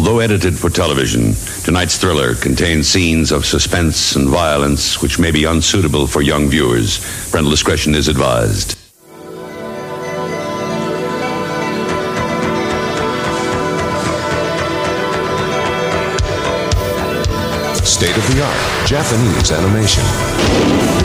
Although edited for television, tonight's thriller contains scenes of suspense and violence which may be unsuitable for young viewers. Parental discretion is advised. State of the art Japanese animation.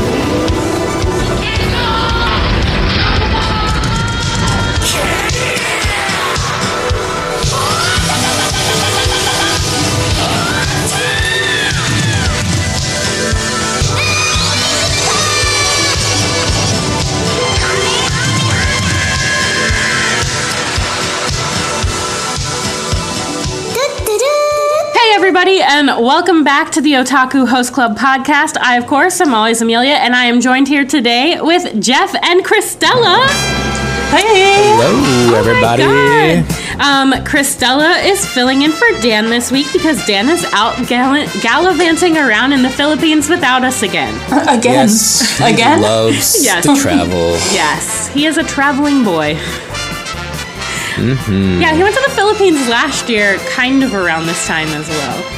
And welcome back to the Otaku Host Club podcast. I, of course, am always Amelia, and I am joined here today with Jeff and Kristella. Hey! Hello, everybody. God. Um, Kristella is filling in for Dan this week because Dan is out gallant, gallivanting around in the Philippines without us again. Again. Yes, he Again? loves Yes. to travel. Yes, he is a traveling boy. Yeah, he went to the Philippines last year, kind of around this time as well.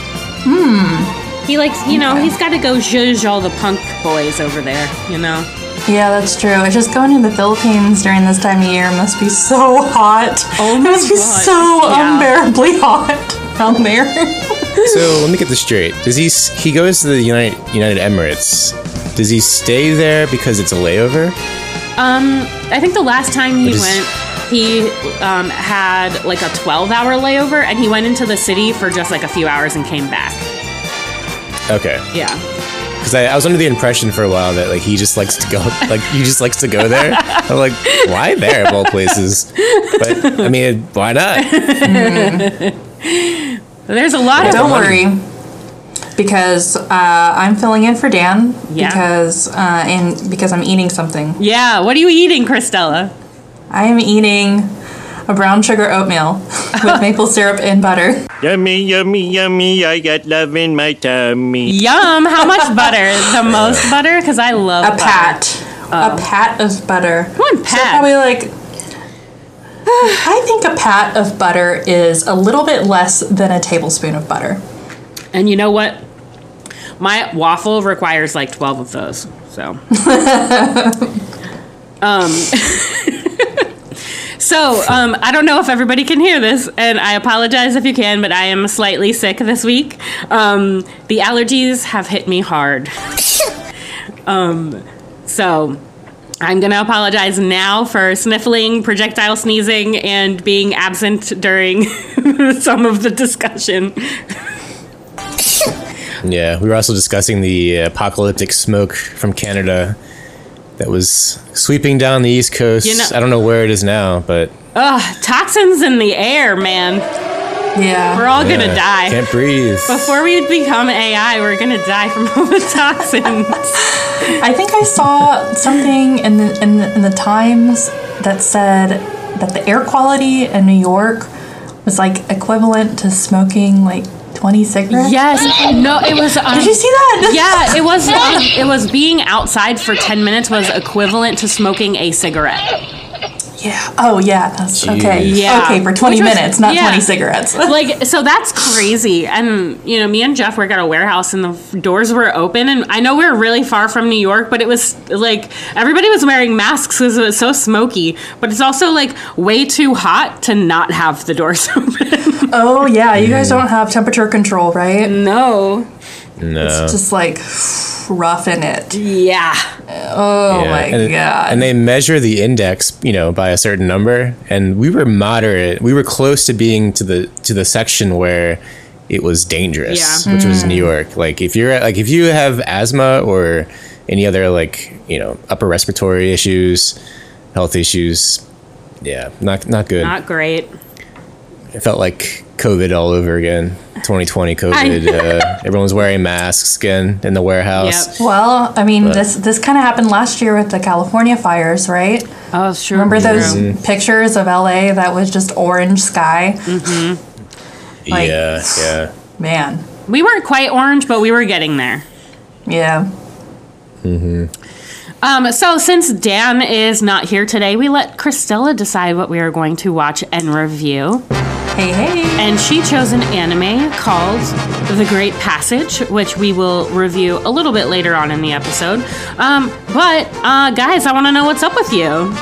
Hmm. He likes, you know, he's got to go zhuzh all the punk boys over there, you know? Yeah, that's true. It's just going to the Philippines during this time of year must be so hot. Oh it my must be so Yeah. unbearably hot down there. So let me get this straight. Does he he goes to the United United Emirates? Does he stay there because it's a layover? Um, I think the last time he What is- went, he um, had like a 12 hour layover and he went into the city for just like a few hours and came back. Okay, Yeah. because I, I was under the impression for a while that like he just likes to go, like he just likes to go there. I'm like, why there of all places? But I mean, why not? There's a lot of Don't worry. Because uh, I'm filling in for Dan Yeah. because uh, and because I'm eating something. Yeah, what are you eating, Kristella? I am eating a brown sugar oatmeal with maple syrup and butter. Yummy, yummy, yummy. I got love in my tummy. Yum! How much butter? The most butter? Because I love A butter. pat. A pat of butter. Come on, So pat. probably like. I think a pat of butter is a little bit less than a tablespoon of butter. And you know what? My waffle requires like 12 of those. So. um So, um, I don't know if everybody can hear this, and I apologize if you can, but I am slightly sick this week. Um, the allergies have hit me hard. um, so, I'm going to apologize now for sniffling, projectile sneezing, and being absent during some of the discussion. Yeah, we were also discussing the apocalyptic smoke from Canada that was sweeping down the East Coast. You know- I don't know where it is now, but Ugh, toxins in the air, man. Yeah. We're all gonna yeah, die. Can't breathe. Before we become AI, we're gonna die from all the toxins. I think I saw something in the, in the in the Times that said that the air quality in New York was like equivalent to smoking like 20 cigarettes. yes, no, it was. Um, Did you see that? Yeah, it was. Um, it was being outside for ten minutes was equivalent to smoking a cigarette. Yeah. Oh yeah. That's okay. Yeah. Okay, for 20 was- minutes, not yeah. 20 cigarettes. Like, so that's crazy. And you know, me and Jeff work at a warehouse, and the doors were open. And I know we are really far from New York, but it was like everybody was wearing masks because it was so smoky. But it's also like way too hot to not have the doors open. oh yeah, you guys don't have temperature control, right? no. no. It's just like roughing it. Yeah. Oh Yeah, my and, god. And they measure the index, you know, by a certain number, and we were moderate. We were close to being to the to the section where it was dangerous, Yeah. which was hmm. New York. Like if you're like if you have asthma or any other like you know upper respiratory issues, health issues, yeah, not not good. Not great. it felt like COVID all over again. 2020 COVID. uh, everyone was wearing masks again in the warehouse. Yep. well, I mean, this this kind of happened last year with the California fires, right? Oh, sure. Remember those true. pictures of LA that was just orange sky? Like- yeah, yeah. Man, We weren't quite orange, but we were getting there. yeah. Mm-hmm. Um, so since Dan is not here today, we let Kristella decide what we are going to watch and review. Hey, hey. and she chose an anime called The Great Passage, which we will review a little bit later on in the episode. Um, but uh, guys, I want to know what's up with you.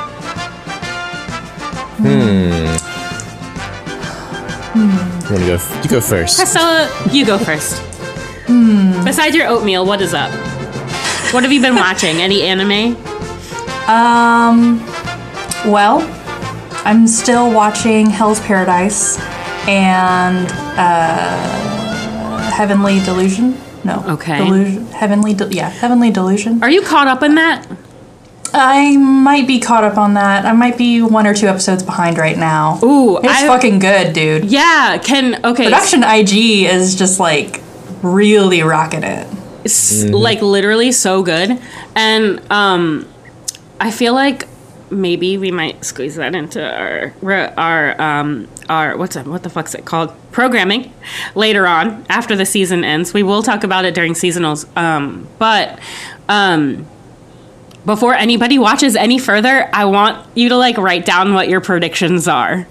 You want to go? You go first. Priscilla, you go first. Hmm. Besides your oatmeal, what is up? What have you been watching? Any anime? Um, well, I'm still watching Hell's Paradise and uh, Heavenly Delusion. No. Okay. Delusion. Heavenly. De- yeah, Heavenly Delusion. Are you caught up in that? I might be caught up on that. I might be one or two episodes behind right now. Ooh, it's I- fucking good, dude. Yeah. Can okay. Production IG is just like really rocking it. s- like literally so good and um i feel like maybe we might squeeze that into our our um our what's it what the fuck's it called programming later on after the season ends we will talk about it during seasonals um but um before anybody watches any further i want you to like write down what your predictions are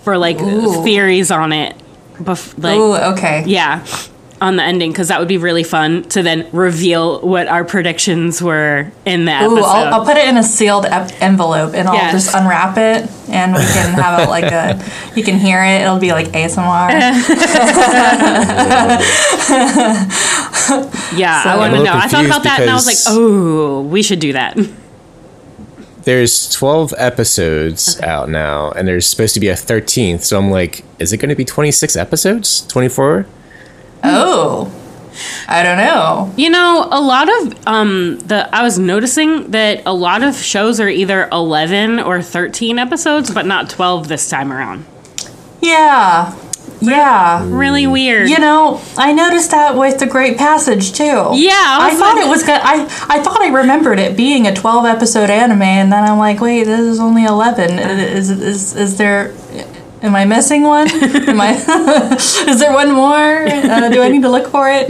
for like Ooh. theories on it bef- like Ooh, okay. yeah, on the ending because that would be really fun to then reveal what our predictions were in the episode. Ooh, I'll, I'll put it in a sealed ep- envelope and I'll Yes. just unwrap it and we can have it like a, you can hear it. It'll be like ASMR. yeah, So- I want to know. I thought about that and I was like, oh, we should do that. There's 12 episodes out now, and there's supposed to be a 13th. So I'm like, is it going to be 26 episodes? 24? Oh, I don't know. You know, a lot of um the I was noticing that a lot of shows are either 11 or 13 episodes, but not 12 this time around. Yeah. Yeah. Really weird. You know, I noticed that with the Great Passage too. Yeah, I I, thought like- it was good. I I thought I remembered it being a twelve episode anime, and then I'm like, wait, this is only eleven. Is is is there? Am I missing one? Am I? is there one more? Uh, do I need to look for it?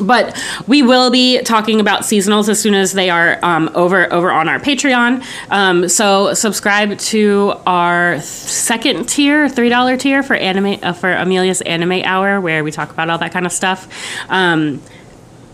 but we will be talking about seasonals as soon as they are um, over over on our Patreon. Um, so subscribe to our second tier, three dollar tier for anime uh, for Amelia's Anime Hour, where we talk about all that kind of stuff. Um,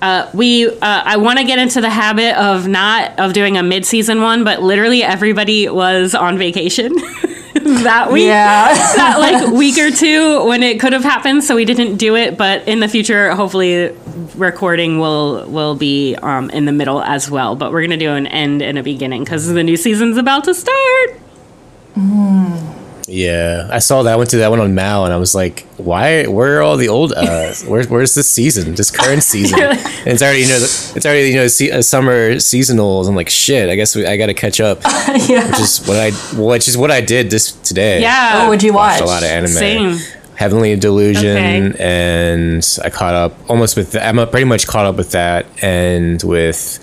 uh, we uh, I want to get into the habit of not of doing a mid season one, but literally everybody was on vacation that week. Yeah. that like week or two when it could have happened so we didn't do it but in the future hopefully recording will will be um, in the middle as well but we're gonna do an end and a beginning because the new season's about to start Yeah, I saw that. I went to that one on MAL, and I was like, "Why? Where are all the old? Uh, where's where's this season? This current season? And it's already you know it's already you know se- uh, summer seasonals. I'm like, shit. I guess we, I got to catch up, yeah. which is what I which is what I did this today. yeah What would you watch? watched a lot of anime. Same. Heavenly Delusion, Okay. and I caught up almost with. The, I'm uh, pretty much caught up with that, and with,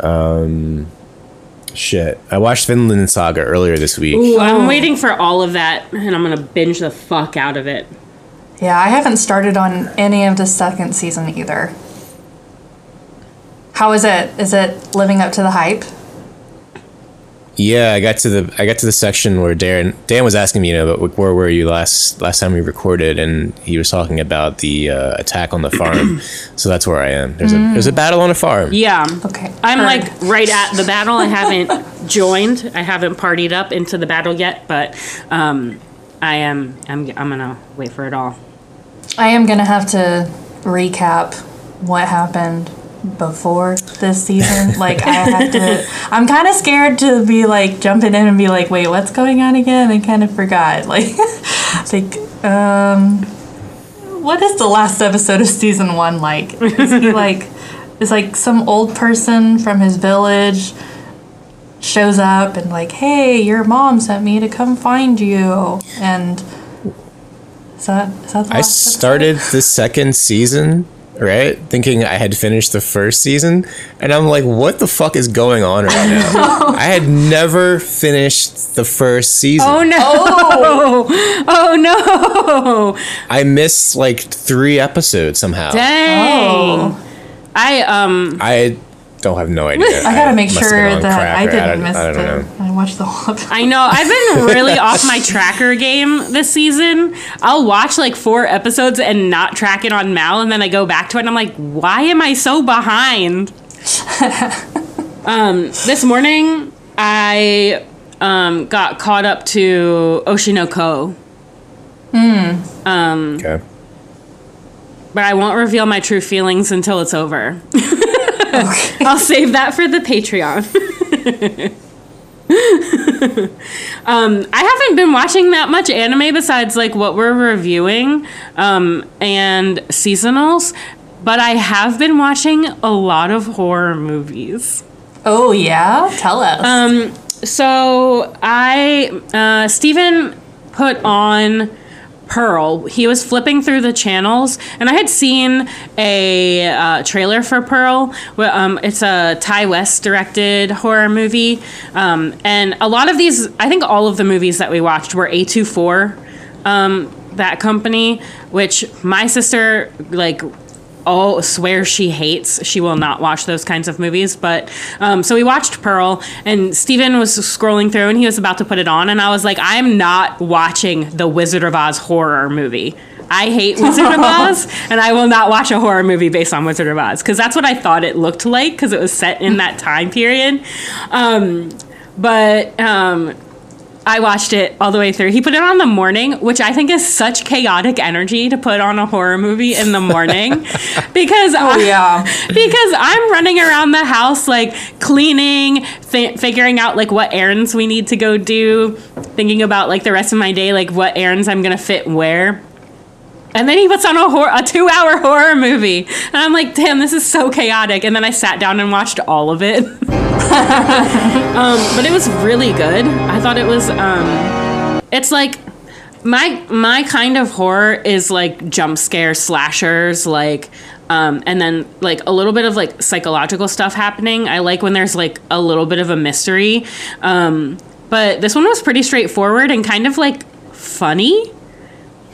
um, shit. I watched Vinland Saga earlier this week. Ooh, i'm oh. waiting for all of that and i'm gonna binge the fuck out of it Yeah, I haven't started on any of the second season either. How is it? Is it living up to the hype? Yeah, I got to the I got to the section where Darren Dan was asking me, you know, but where were you last last time we recorded, and he was talking about the uh, attack on the farm. so that's where I am. There's a there's a battle on a farm. yeah Okay, i'm heard. like right at the battle i haven't joined i haven't partied up into the battle yet but um i am i'm, I'm gonna wait for it all I am gonna have to recap what happened before this season. like I have to. I'm kind of scared to be like jumping in and be like, wait, what's going on again? I kind of forgot. Like, like um, what is the last episode of season one like? Is he like, is like some old person from his village shows up and like, hey, your mom sent me to come find you and. Is that, is that I started the second season, right? Thinking I had finished the first season, and I'm like, what the fuck is going on right now? I had never finished the first season. Oh no! Oh, no! I missed like three episodes somehow. Dang! Oh. I um I don't have no idea. I gotta make must sure that I didn't don't- miss I it. I watched the whole episode. I know. I've been really off my tracker game this season. I'll watch like four episodes and not track it on MAL, and then I go back to it and I'm like, why am I so behind? um, this morning, I um, got caught up to Oshi no Ko, Okay. but I won't reveal my true feelings until it's over. I'll save that for the Patreon. um, I haven't been watching that much anime besides like what we're reviewing um, and seasonals, but I have been watching a lot of horror movies. Oh yeah, tell us. Um, so I, uh, Steven put on Pearl. He was flipping through the channels, and I had seen a uh, trailer for Pearl. Um, it's a Ti West directed horror movie, um, and a lot of these, I think, all of the movies that we watched were A24. Um, that company, which my sister like oh swears she hates she will not watch those kinds of movies but um, so we watched pearl and steven was scrolling through and he was about to put it on and i was like i'm not watching the wizard of oz horror movie I hate Wizard of Oz, and I will not watch a horror movie based on Wizard of Oz because that's what I thought it looked like because it was set in that time period. Um, but um, I watched it all the way through. He put it on the morning, which I think is such chaotic energy to put on a horror movie in the morning because oh yeah. because I'm running around the house like cleaning, fi- figuring out like what errands we need to go do, thinking about like the rest of my day, like what errands I'm gonna fit where. And then he puts on a hor- a two hour horror movie, and I'm like, damn, this is so chaotic. And then I sat down and watched all of it. um, but it was really good. I thought it was. Um, it's like my my kind of horror is like jump scare slashers, like. Um, and then like a little bit of like psychological stuff happening. I like when there's like a little bit of a mystery. Um, but this one was pretty straightforward and kind of like funny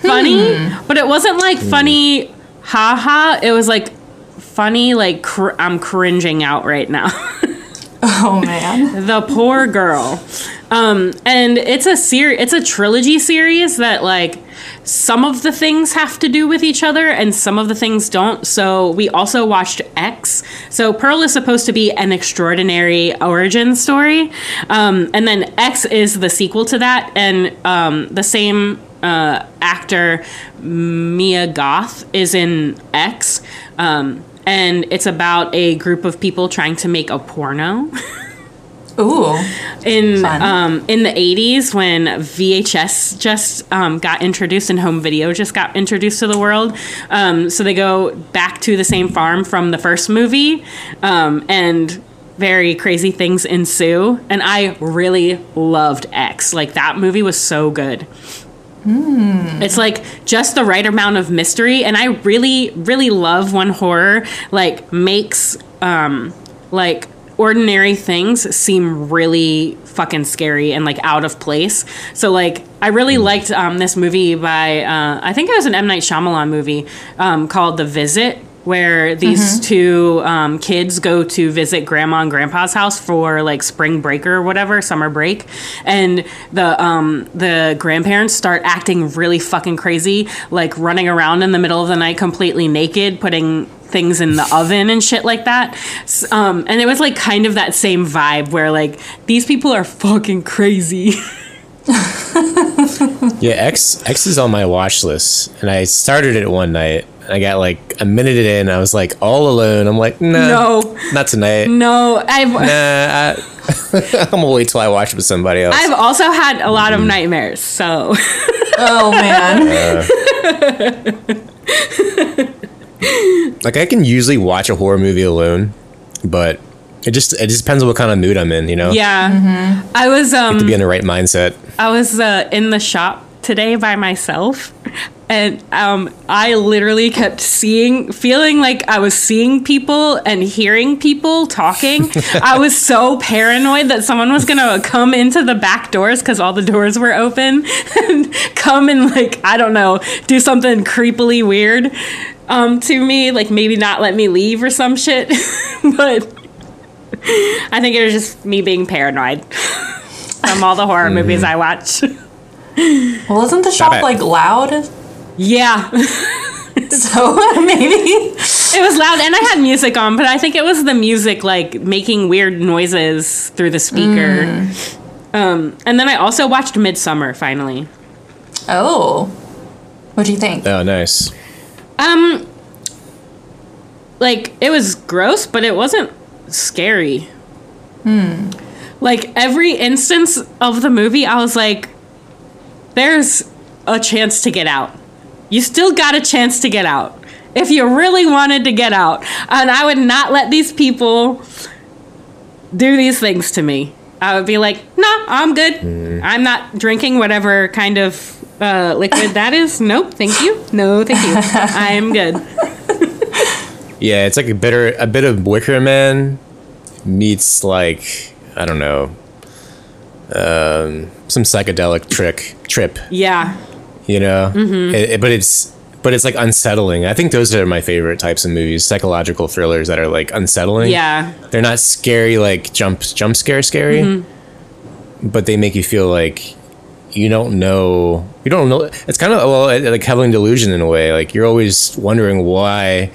funny, but it wasn't like funny, haha. It was like funny, like cr- I'm cringing out right now. Oh man. the poor girl. Um, and it's a ser- it's a trilogy series that like some of the things have to do with each other and some of the things don't. So we also watched X. So Pearl is supposed to be an extraordinary origin story, um, and then X is the sequel to that, and um, the same uh, actor Mia Goth is in X. Um, and it's about a group of people trying to make a porno. Ooh. in um, in the 80s when VHS just um, got introduced and home video just got introduced to the world. Um, so they go back to the same farm from the first movie, um, and very crazy things ensue. And I really loved X. Like that movie was so good. It's like just the right amount of mystery, and I really, really love when horror like makes um like ordinary things seem really fucking scary and like out of place. So like I really liked um this movie by uh I think it was an M. Night Shyamalan movie um called The Visit where these two um, kids go to visit grandma and grandpa's house for like spring break or whatever summer break. And the um, the grandparents start acting really fucking crazy like running around in the middle of the night completely naked putting things in the oven and shit like that. Um, and it was like kind of that same vibe where like these people are fucking crazy. Yeah, X X is on my watch list, and I started it one night. And I got like a minute in. I was like all alone. I'm like, nah, No. not tonight. no i've Nah, I, I'm gonna wait till I watch it with somebody else. i've also had a lot of nightmares so Oh man. like I can usually watch a horror movie alone, but it just it just depends on what kind of mood I'm in. You know, yeah i was um to be in the right mindset. I was uh, in the shop today by myself, and um, I literally kept seeing, feeling like I was seeing people and hearing people talking. I was so paranoid that someone was gonna come into the back doors because all the doors were open and come and like I don't know, do something creepily weird um, to me, like maybe not let me leave or some shit, but. I think it was just me being paranoid from all the horror movies I watch. Well, isn't the shop it. like loud? Yeah, So maybe. it was loud, and I had music on, but I think it was the music like making weird noises through the speaker. Um, and then I also watched Midsommar finally. Oh. What do you think? Oh, nice. Um, like it was gross, but it wasn't scary. Hmm. Like every instance of the movie, I was like, "There's a chance to get out. You still got a chance to get out if you really wanted to get out." And I would not let these people do these things to me. I would be like, "No, I'm good. I'm not drinking whatever kind of uh, liquid that is. Nope, thank you. No, thank you. I'm good." Yeah, it's like a bitter, a bit of Wicker Man meets like I don't know, um, some psychedelic trick trip. Yeah. You know, It- it- but it's but it's like unsettling. I think those are my favorite types of movies, psychological thrillers that are like unsettling. Yeah. they're not scary like jump jump scare scary, but they make you feel like you don't know. You don't know. It's kind of well like Heavenly Delusion in a way. Like you're always wondering why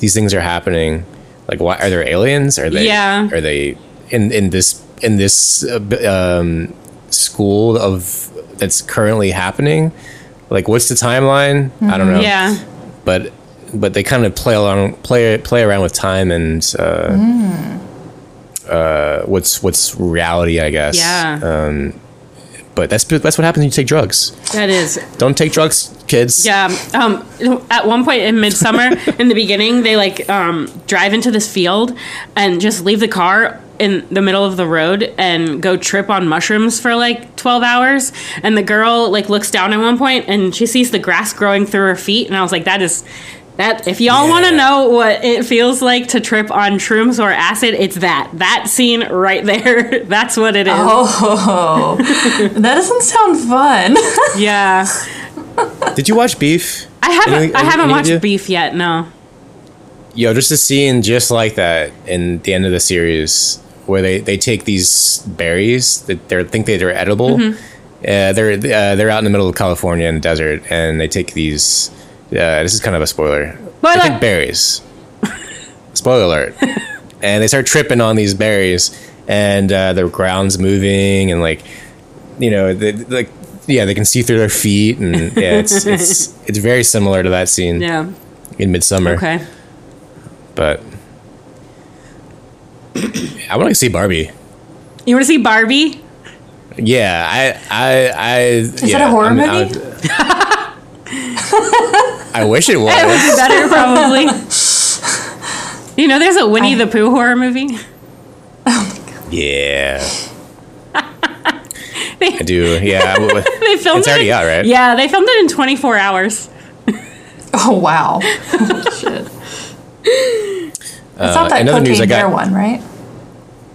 these things are happening. Like why are there aliens? Are they? Yeah. Are they in in this in this uh, um, school of that's currently happening? Like what's the timeline? I don't know Yeah. but but they kind of play along play play around with time and uh, uh, what's what's reality, I guess. Yeah. Um, but that's that's what happens when you take drugs. That is. Don't take drugs, kids. Yeah. Um, at one point in Midsommar, in the beginning, they like um, drive into this field and just leave the car in the middle of the road and go trip on mushrooms for like 12 hours. And the girl like looks down at one point and she sees the grass growing through her feet. And I was like, that is. That if y'all want to know what it feels like to trip on shrooms or acid, it's that that scene right there. That's what it is. Oh, that doesn't sound fun. Yeah, Did you watch Beef? I haven't. Any- I haven't watched you? Beef yet. No. Yo, just a scene just like that in the end of the series where they, they take these berries that they think that they're edible. Mm-hmm. Uh, they're uh, they're out in the middle of California in the desert, and they take these. Uh, this is kind of a spoiler. They Spoiler. take berries. Spoiler alert! and they start tripping on these berries, and uh, the ground's moving, and like, you know, they, like yeah, they can see through their feet, and yeah, it's it's it's very similar to that scene Yeah. in Midsommar Okay. but I want to see Barbie. You want to see Barbie? Yeah, I, I, I. Is it a horror movie? I wish it was. It would was. be better, probably. you know, there's a Winnie the Pooh horror movie. yeah. I do. Yeah, w- w- They filmed it's it. already out, right? Yeah, they filmed it in 24 hours. oh wow, Holy shit. Uh, it's not that in other cocaine news, I got- bear one, right?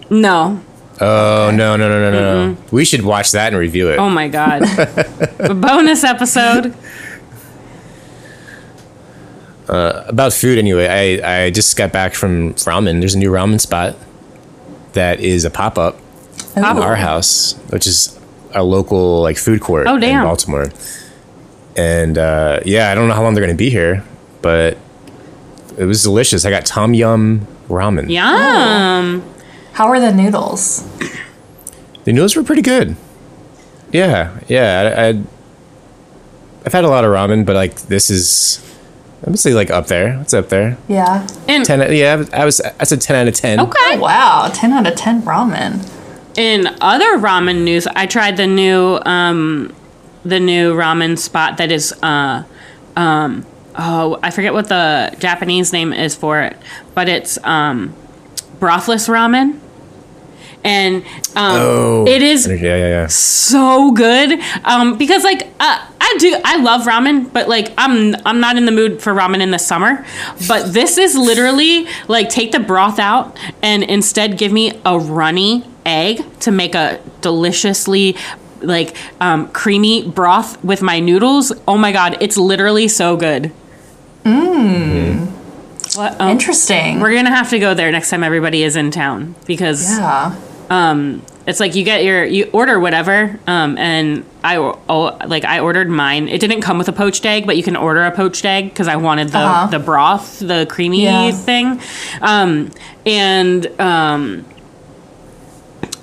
No. Oh no no no no no! no. We should watch that and review it. Oh my god. a bonus episode. About food, anyway. I I just got back from ramen. There's a new ramen spot that is a pop up in R. House, which is a local like food court Oh, in. Baltimore. And uh, yeah, I don't know how long they're going to be here, but it was delicious. I got tom yum ramen. Yum. How are the noodles? The noodles were pretty good. Yeah, yeah. I, I I've had a lot of ramen, but like this is, I would say like up there. It's up there. Yeah. And Ten. Yeah, I was. I said ten out of ten. Okay. Oh, okay. wow, ten out of ten ramen. In other ramen news, I tried the new um the new ramen spot that is uh um oh, I forget what the Japanese name is for it, but it's um brothless ramen. And um Oh, it is Yeah, yeah, yeah. so good um, because like uh, I do I love ramen but like I'm I'm not in the mood for ramen in the summer but this is literally like take the broth out and instead give me a runny egg to make a deliciously like um, creamy broth with my noodles oh my god it's literally so good Mmm. What? Um, Interesting. We're gonna have to go there next time everybody is in town because yeah. Um, it's like you get your you order whatever, um, and I oh, like I ordered mine. It didn't come with a poached egg, but you can order a poached egg because I wanted the Uh-huh. the broth, the creamy Yeah. thing, um, and um,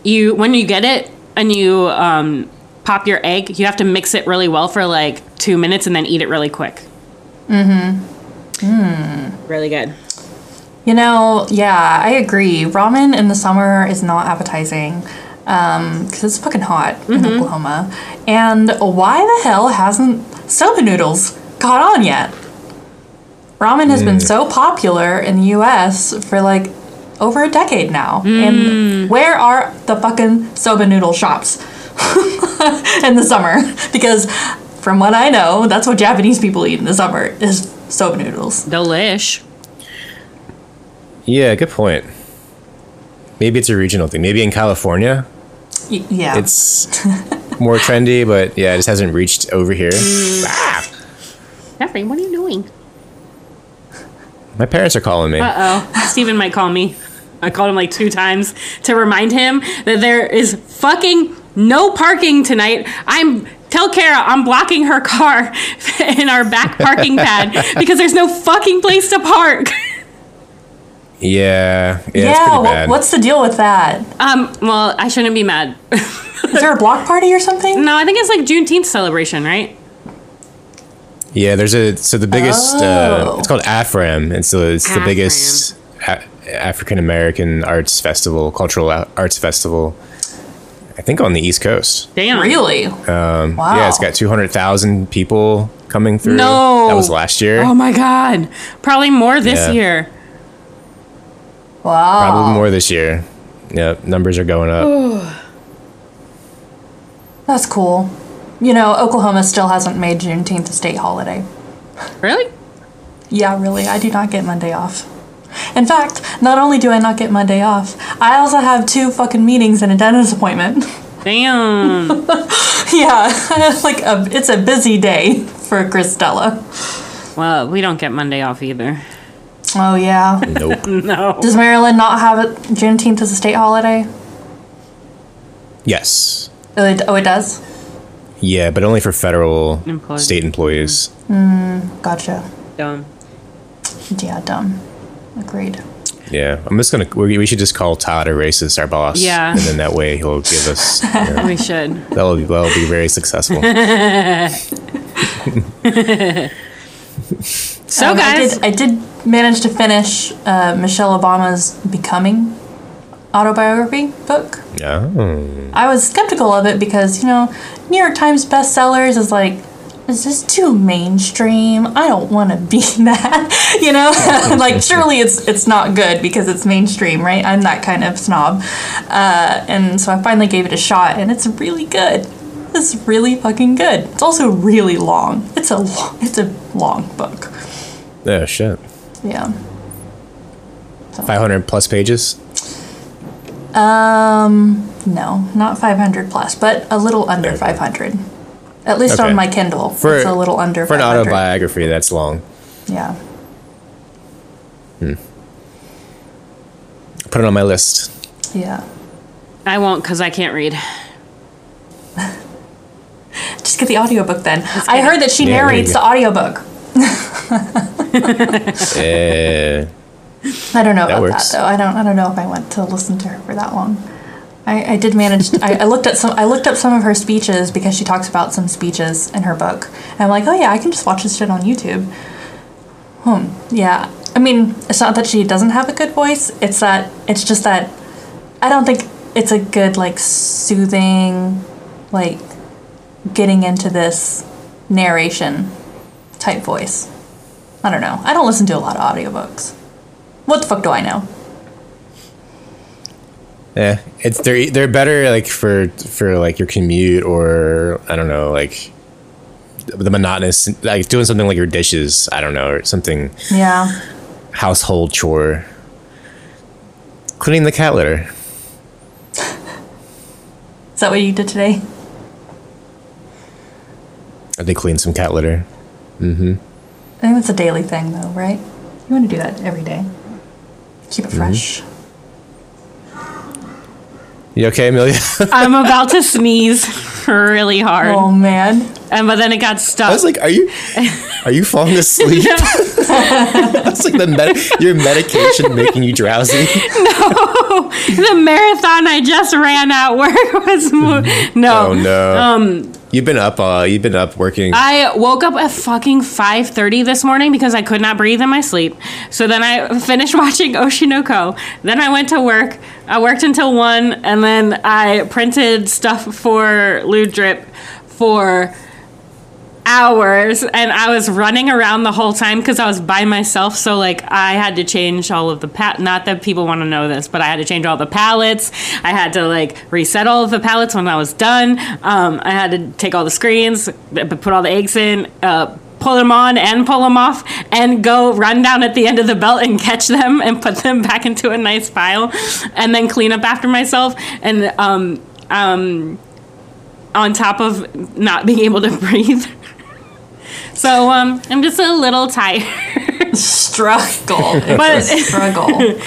you when you get it and you um, pop your egg, you have to mix it really well for like two minutes and then eat it really quick. Mm-hmm. Really good. You know, yeah, I agree. Ramen in the summer is not appetizing um, because it's fucking hot in mm-hmm. Oklahoma. And why the hell hasn't soba noodles caught on yet? Ramen has been so popular in the US for like over a decade now. And mm. where are the fucking soba noodle shops in the summer? Because from what I know, that's what Japanese people eat in the summer is soba noodles. Delish. Yeah, good point. Maybe it's a regional thing. Maybe in California, Y- yeah. it's more trendy, but yeah, it just hasn't reached over here. Ah, Jeffrey, what are you doing? my parents are calling me. Uh oh. Steven might call me. I called him like two times to remind him that there is fucking no parking tonight. I'm tell Kara I'm blocking her car in our back parking pad because there's no fucking place to park. Yeah, yeah, yeah, pretty bad. what's the deal with that? Um, well, I shouldn't be mad. Is there a block party or something? no, I think it's like Juneteenth celebration, right? Yeah, there's a so the biggest uh, Oh. it's called AFRAM, and so it's the biggest a- African American arts festival, cultural a- arts festival. I think on the East Coast. Damn. Really? Um, Wow. Yeah, it's got two hundred thousand people coming through. No. that was last year. Oh my god. Probably more this Yeah. year. Wow. Probably more this year. Yeah, numbers are going up. That's cool. You know, Oklahoma still hasn't made Juneteenth a state holiday. Really? Yeah, really. I do not get Monday off. In fact, not only do I not get Monday off, I also have two fucking meetings and a dentist appointment. Damn. yeah, like a, it's a busy day for Kristella. well, we don't get Monday off either. Oh yeah. Nope. No. Does Maryland not have it Juneteenth as a state holiday? yes. Oh, it, oh, it does. Yeah, but only for federal Employees. state employees. Gotcha. Dumb. Yeah, dumb. Agreed. Yeah, I'm just gonna. We, we should just call Todd a racist, our boss. Yeah. and then that way he'll give us. you know, We should. that'll be that'll be very successful. So, Um, guys, I did, I did manage to finish uh, Michelle Obama's Becoming autobiography book. Oh. I was skeptical of it because, you know, New York Times bestsellers is like, is this too mainstream? I don't want to be that, you know. like, surely it's it's not good because it's mainstream, right? I'm that kind of snob, uh, and so I finally gave it a shot, and it's really good. It's really fucking good. It's also really long. It's a lo- it's a long book. Oh shit. Yeah. 500 plus pages. Um, no, not 500 plus, but a little under Okay. 500. At least Okay. on my Kindle, For it's a little under for an autobiography, that's long. Yeah. Hmm. Put it on my list. Yeah. I won't because I can't read. Just get the audiobook then. I heard that she Yeah, narrates go. the audiobook. Eh, I don't know That about works. that though. I don't I don't know if I went to listen to her for that long. I, I did manage I, I looked at some I looked up some of her speeches because she talks about some speeches in her book. And I'm like, oh yeah, I can just watch this shit on YouTube. Hmm. Yeah. I mean, it's not that she doesn't have a good voice, it's that it's just that I don't think it's a good like soothing like getting into this narration type voice. I don't know. I don't listen to a lot of audiobooks. What the fuck do I know? yeah, it's they're they're better like for for like your commute or I don't know like the monotonous like doing something like your dishes. I don't know or something Yeah. household chore. Cleaning the cat litter. Is that what you did today? I did clean some cat litter. I think that's a daily thing though, right? You want to do that every day. Keep it Mm-hmm. fresh. You okay, Amelia? I'm about to sneeze really hard, Oh man. and but then it got stuck. I was like, are you are you falling asleep? That's like the med- your medication making you drowsy. No, the marathon I just ran at work was mo- no. Oh no. Um, you've been up. Uh, you've been up working. I woke up at fucking 5:30 this morning because I could not breathe in my sleep. So then I finished watching Oshi no Ko. Then I went to work. I worked until 1 and then I printed stuff for Lewd Drip for hours and I was running around the whole time because I was by myself. So like I had to change all of the pat. Not that people want to know this, but I had to change all the pallets. I had to like reset all of the pallets when I was done. Um, I had to take all the screens, put all the eggs in. Uh, Pull them on and pull them off, and go run down at the end of the belt and catch them and put them back into a nice pile, and then clean up after myself. And um, um, on top of not being able to breathe. So um, I'm just a little tired. Struggle. It's But- a struggle.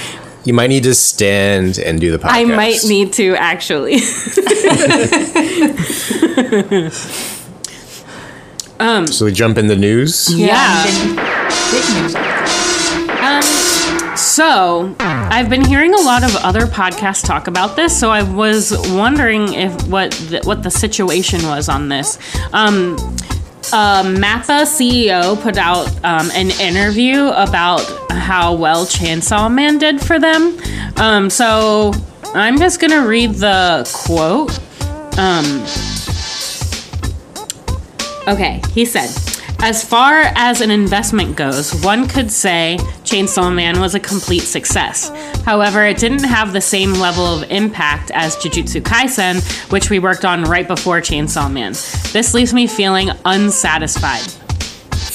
you might need to stand and do the podcast. I might need to actually. So we jump in the news. Yeah. Big, big. Um, so I've been hearing a lot of other podcasts talk about this, so I was wondering if what the, what the situation was on this. Um, uh, Mappa CEO put out um, an interview about how well Chainsaw Man did for them. Um, so I'm just gonna read the quote. Um, Okay, he said, as far as an investment goes, one could say Chainsaw Man was a complete success. However, it didn't have the same level of impact as Jujutsu Kaisen, which we worked on right before Chainsaw Man. This leaves me feeling unsatisfied.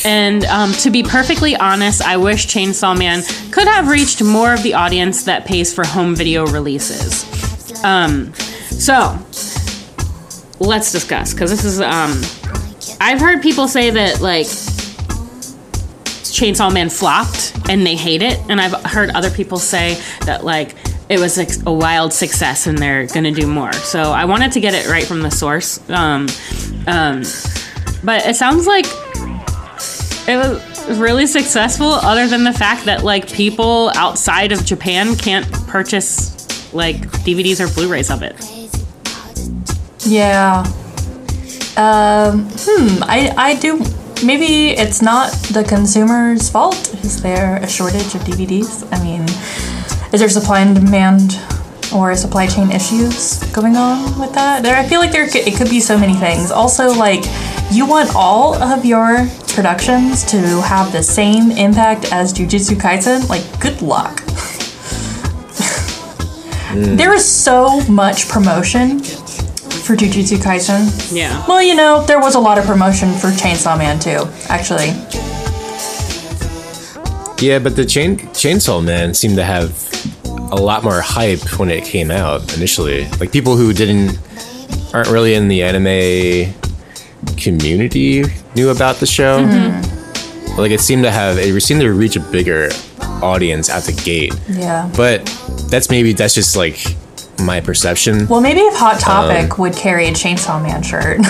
And um, to be perfectly honest, I wish Chainsaw Man could have reached more of the audience that pays for home video releases. Um, so, let's discuss, because this is. Um, I've heard people say that like Chainsaw Man flopped and they hate it, and I've heard other people say that like it was a, a wild success and they're gonna do more. So I wanted to get it right from the source. Um, um, but it sounds like it was really successful, other than the fact that like people outside of Japan can't purchase like DVDs or Blu-rays of it. Yeah. Um, hmm. I, I do. Maybe it's not the consumer's fault. Is there a shortage of DVDs? I mean, is there supply and demand or supply chain issues going on with that? There, I feel like there could, it could be so many things. Also, like you want all of your productions to have the same impact as Jujutsu Kaisen. Like, good luck. There is so much promotion for Jujutsu Kaisen. Yeah. Well, you know, there was a lot of promotion for Chainsaw Man too, actually. Yeah, but the chain Chainsaw Man seemed to have a lot more hype when it came out initially. Like people who didn't aren't really in the anime community knew about the show. Mm-hmm. Like it seemed to have it seemed to reach a bigger audience at the gate. Yeah. But that's maybe that's just like my perception. Well, maybe if Hot Topic Um, would carry a Chainsaw Man shirt.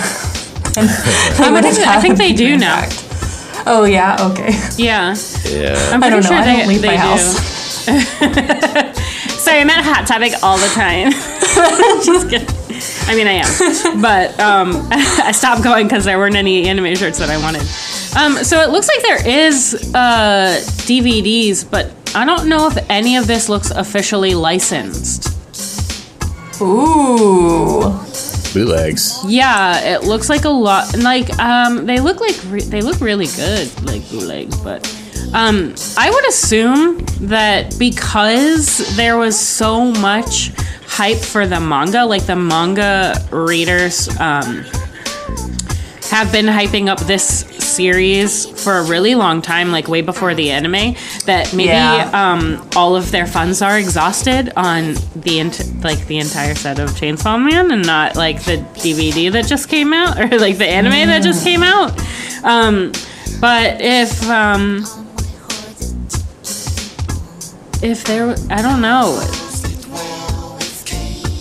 I would think- have I think they do now. impact. Oh yeah, okay. Yeah. yeah. I'm I pretty don't know. sure I they, don't leave they my do. house. Sorry, I'm at Hot Topic all the time. Just kidding. I mean, I am, but um, I stopped going because there weren't any anime shirts that I wanted. Um, so it looks like there is uh, DVDs, but I don't know if any of this looks officially licensed. Ooh. Bootlegs. Yeah, it looks like a lot. Like, um, they look like re- they look really good, like bootlegs. But um, I would assume that because there was so much hype for the manga, like the manga readers um, have been hyping up this series for a really long time, like way before the anime. That maybe Yeah. um, all of their funds are exhausted on the ent- like the entire set of Chainsaw Man, and not like the DVD that just came out or like the anime that just came out. Um, but if um, if there, I don't know.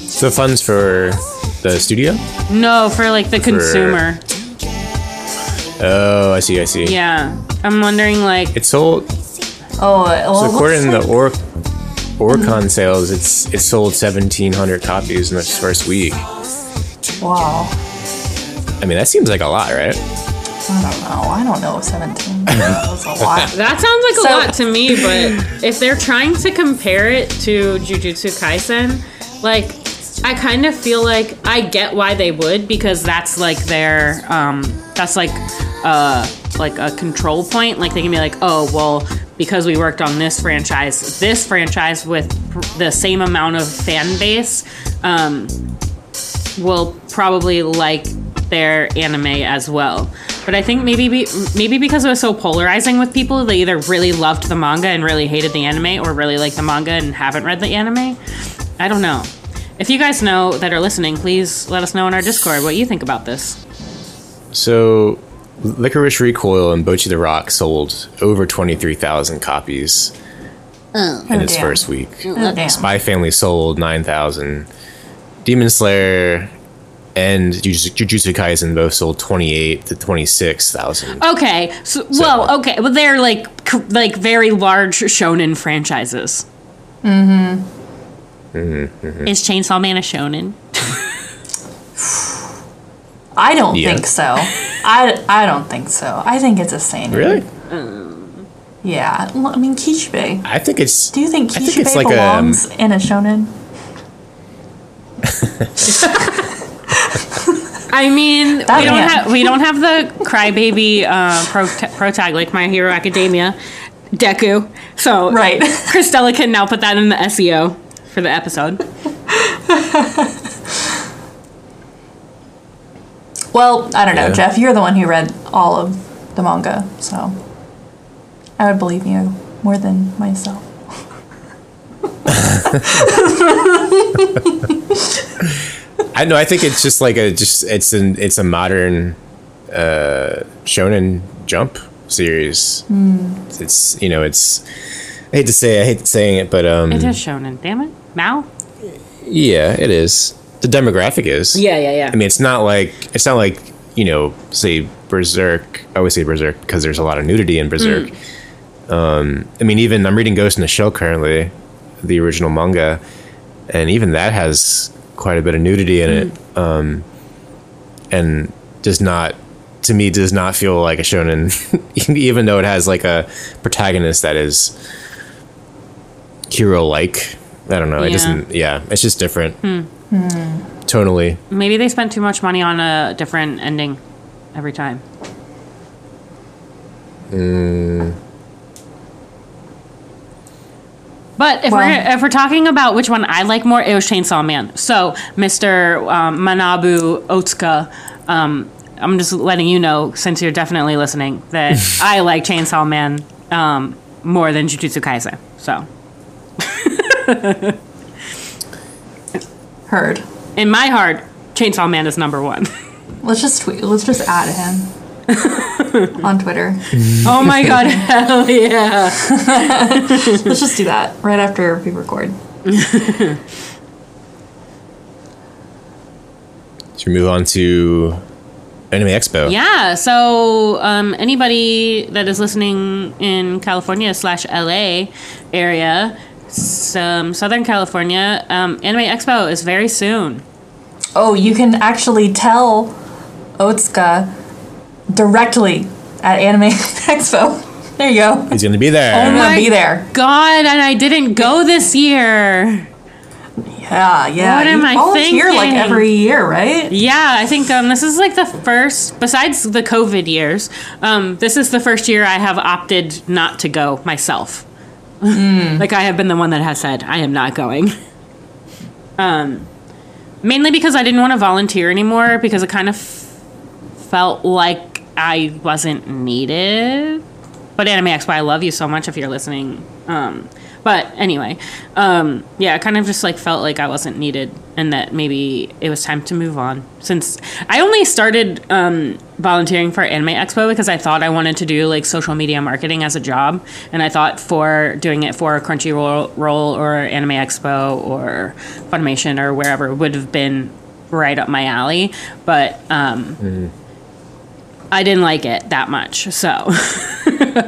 So funds for the studio? No, for like the consumer. Oh, I see, I see. Yeah, I'm wondering like It sold Oh, well, so according to looks the like- Or Oricon sales, it's it sold seventeen hundred copies in the first week. wow. I mean, that seems like a lot, right? I don't know. I don't know if 17 was a lot. that sounds like So- a lot to me. But if they're trying to compare it to Jujutsu Kaisen, like I kind of feel like I get why they would because that's like their um that's like uh like a control point. Like they can be like, oh well, because we worked on this franchise, this franchise with the same amount of fan base, um, will probably like their anime as well. But I think maybe be, maybe because it was so polarizing with people, they either really loved the manga and really hated the anime, or really like the manga and haven't read the anime. I don't know. If you guys know that are listening, please let us know in our Discord what you think about this. So, Lycoris Recoil and Bocchi the Rock sold over twenty three thousand copies oh. in its oh, damn. first week. Oh. Spy Family sold nine thousand. Demon Slayer and Jujutsu Jujutsu Kaisen both sold twenty eight to twenty six thousand. Okay, so well, okay, but they're like like very large shonen franchises. Mm-hmm. Mm-hmm. Is Chainsaw Man a shonen? I don't Yeah. think so. I, I don't think so. I think it's a seinen. Really? Yeah. Well, I mean, Kishibe. I think it's. Do you think I think Kishibe it's like a- belongs in a shonen? I mean, That we don't man. have we don't have the crybaby uh, pro protag like My Hero Academia, Deku. So Right. Kristella can now put that in the SEO for the episode. Well, I don't know, Yeah. Jeff. You're the one who read all of the manga, so I would believe you more than myself. I know. I think it's just like a just it's an it's a modern uh, shonen jump series. It's you know it's. I hate to say I hate saying it, but um, It is shonen. Damn it, MAL. yeah, it is. The demographic is. Yeah, yeah, yeah. I mean, it's not like it's not like you know, say Berserk. I always say Berserk because there's a lot of nudity in Berserk. Um, I mean, even I'm reading Ghost in the Shell currently, the original manga, and even that has quite a bit of nudity in it, um, and does not, to me, does not feel like a shonen, even though it has like a protagonist that is hero like. I don't know. It Yeah. doesn't. Yeah, it's just different. Tonally. Maybe they spent too much money on a different ending every time. But if Well- we're if we're talking about which one I like more, it was Chainsaw Man. So Mr. Um, Manabu Otsuka, um, I'm just letting you know since you're definitely listening that I like Chainsaw Man um, more than Jujutsu Kaisen. So Heard. in my heart, Chainsaw Man is number one. Let's just tweet. Let's just add him on Twitter. oh my god, hell yeah! Let's just do that right after we record. Should we move on to Anime Expo? Yeah. So um, anybody that is listening in California slash LA area, some Southern California, um, Anime Expo is very soon. Oh, you can actually tell Otsuka directly at Anime Expo. There you go. He's going to be there. I'm my- gonna be there. God, and I didn't go this year. Yeah, yeah. What am you I volunteer like every year, right? Yeah, I think um, this is like the first, besides the COVID years, um, this is the first year I have opted not to go myself. Like I have been the one that has said I am not going. Um, mainly because I didn't want to volunteer anymore because it kind of felt like I wasn't needed. but Anime Expo, I love you so much if you're listening. Um, but anyway, um, yeah, I kind of just like felt like I wasn't needed and that maybe it was time to move on. Since I only started um, volunteering for Anime Expo because I thought I wanted to do like social media marketing as a job, and I thought for doing it for Crunchyroll Roll or Anime Expo or Funimation or wherever would have been right up my alley. But um, I didn't like it that much, so.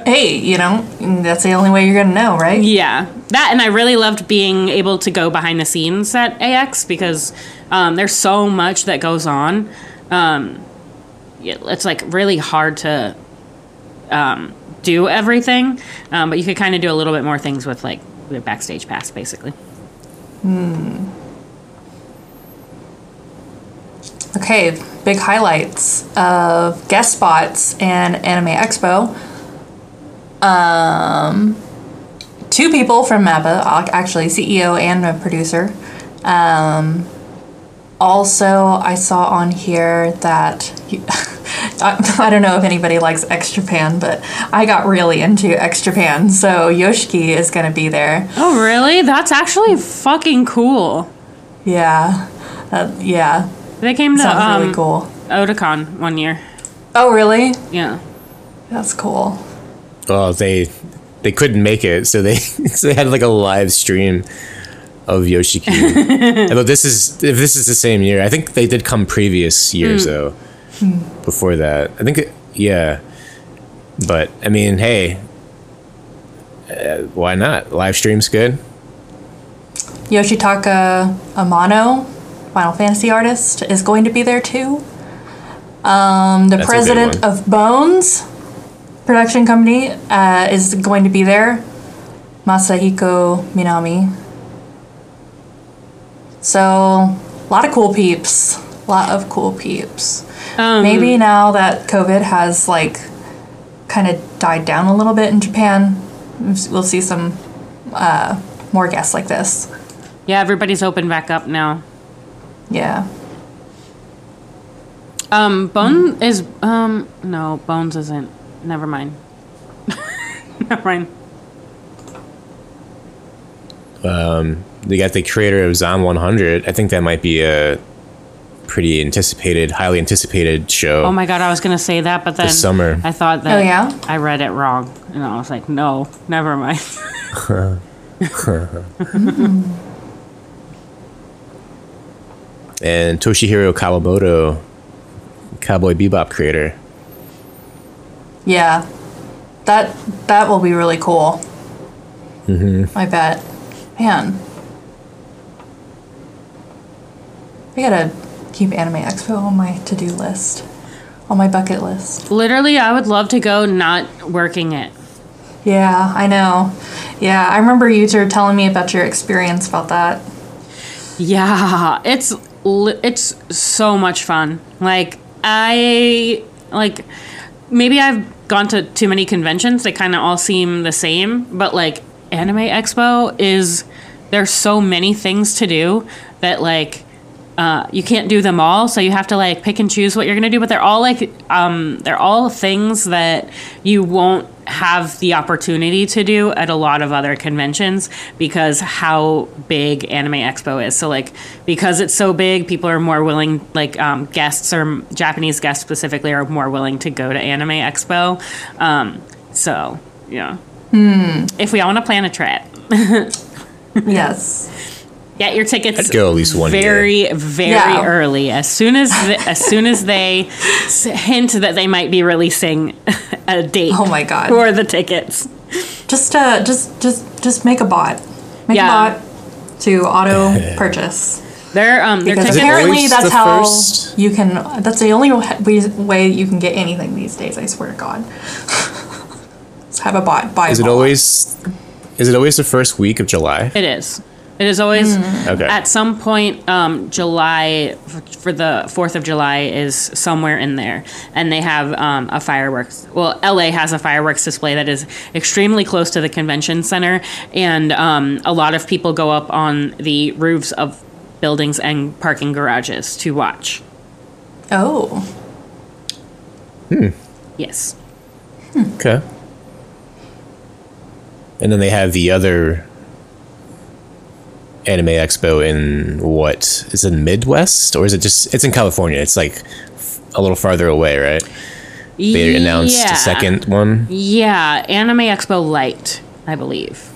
Hey, you know, that's the only way you're gonna know, right? Yeah, that and I really loved being able to go behind the scenes at AX because um, there's so much that goes on. Um, it's like really hard to um, do everything, um, but you could kind of do a little bit more things with like the backstage pass, basically. Okay, big highlights of guest spots and Anime Expo. Um, two people from MAPPA, actually CEO and a producer. Um, also, I saw on here that I, I don't know if anybody likes X Japan, but I got really into X Japan, so Yoshiki is gonna be there. Oh, really? That's actually fucking cool. Yeah, uh, yeah, They came to sounds um, really cool. Otakon one year. Oh, really? Yeah. That's cool. Well, they they couldn't make it, so they so they had like a live stream of Yoshiki. Although this is if this is the same year, I think they did come previous years though. Before that, I think it, yeah. But I mean, hey, uh, why not? Live stream's good. Yoshitaka Amano, Final Fantasy artist, is going to be there too. Um, the That's a big president one. of Bones production company uh, is going to be there. Masahiko Minami. So, a lot of cool peeps. A lot of cool peeps. Um, Maybe now that COVID has like kind of died down a little bit in Japan, we'll see some uh, more guests like this. Yeah, everybody's open back up now. Yeah. Um, Bone is um no, Bones isn't. Never mind. Never mind. They got the creator of Zom 100. I think that might be a pretty anticipated, highly anticipated show. Oh my god, I was gonna say that, but then summer. I thought that Oh, yeah? I read it wrong, and I was like, no, never mind. and Toshihiro Kawamoto, Cowboy Bebop creator. Yeah. That that will be really cool. Mm-hmm. I bet. Man. I gotta keep Anime Expo on my to do list. On my bucket list. Literally, I would love to go not working it. Yeah, I know. Yeah, I remember you two telling me about your experience about that. Yeah, it's li- it's so much fun. Like I like maybe I've gone to too many conventions. They kind of all seem the same, but like Anime Expo is there's so many things to do that like uh, you can't do them all, so you have to like pick and choose what you're gonna do. But they're all like um, they're all things that you won't have the opportunity to do at a lot of other conventions because how big Anime Expo is. So like because it's so big, people are more willing. Like um, guests or Japanese guests specifically are more willing to go to Anime Expo. Um, so yeah, if we all want to plan a trip. Yes. Get your tickets. I'd go at least one very, very Yeah. early. As soon as the, as soon as they hint that they might be releasing a date. Oh my God. For the tickets. Just uh just just just make a bot. Make Yeah. a bot to auto purchase. They're um their Because tickets. apparently always that's the how first? you can. That's the only way, way you can get anything these days. I swear to God. Just have a bot. Buy. a Is it bot. always is it always the first week of July? It is. It is always Okay. at some point. Um, July f- for the Fourth of July is somewhere in there, and they have um, a fireworks. Well, LA has a fireworks display that is extremely close to the convention center, and um, a lot of people go up on the roofs of buildings and parking garages to watch. Oh, Hmm. Yes. Okay. and then they have the other anime expo in what is it Midwest or is it just it's in California? It's like a little farther away, right? They announced yeah. a second one, Yeah, Anime Expo Light, I believe.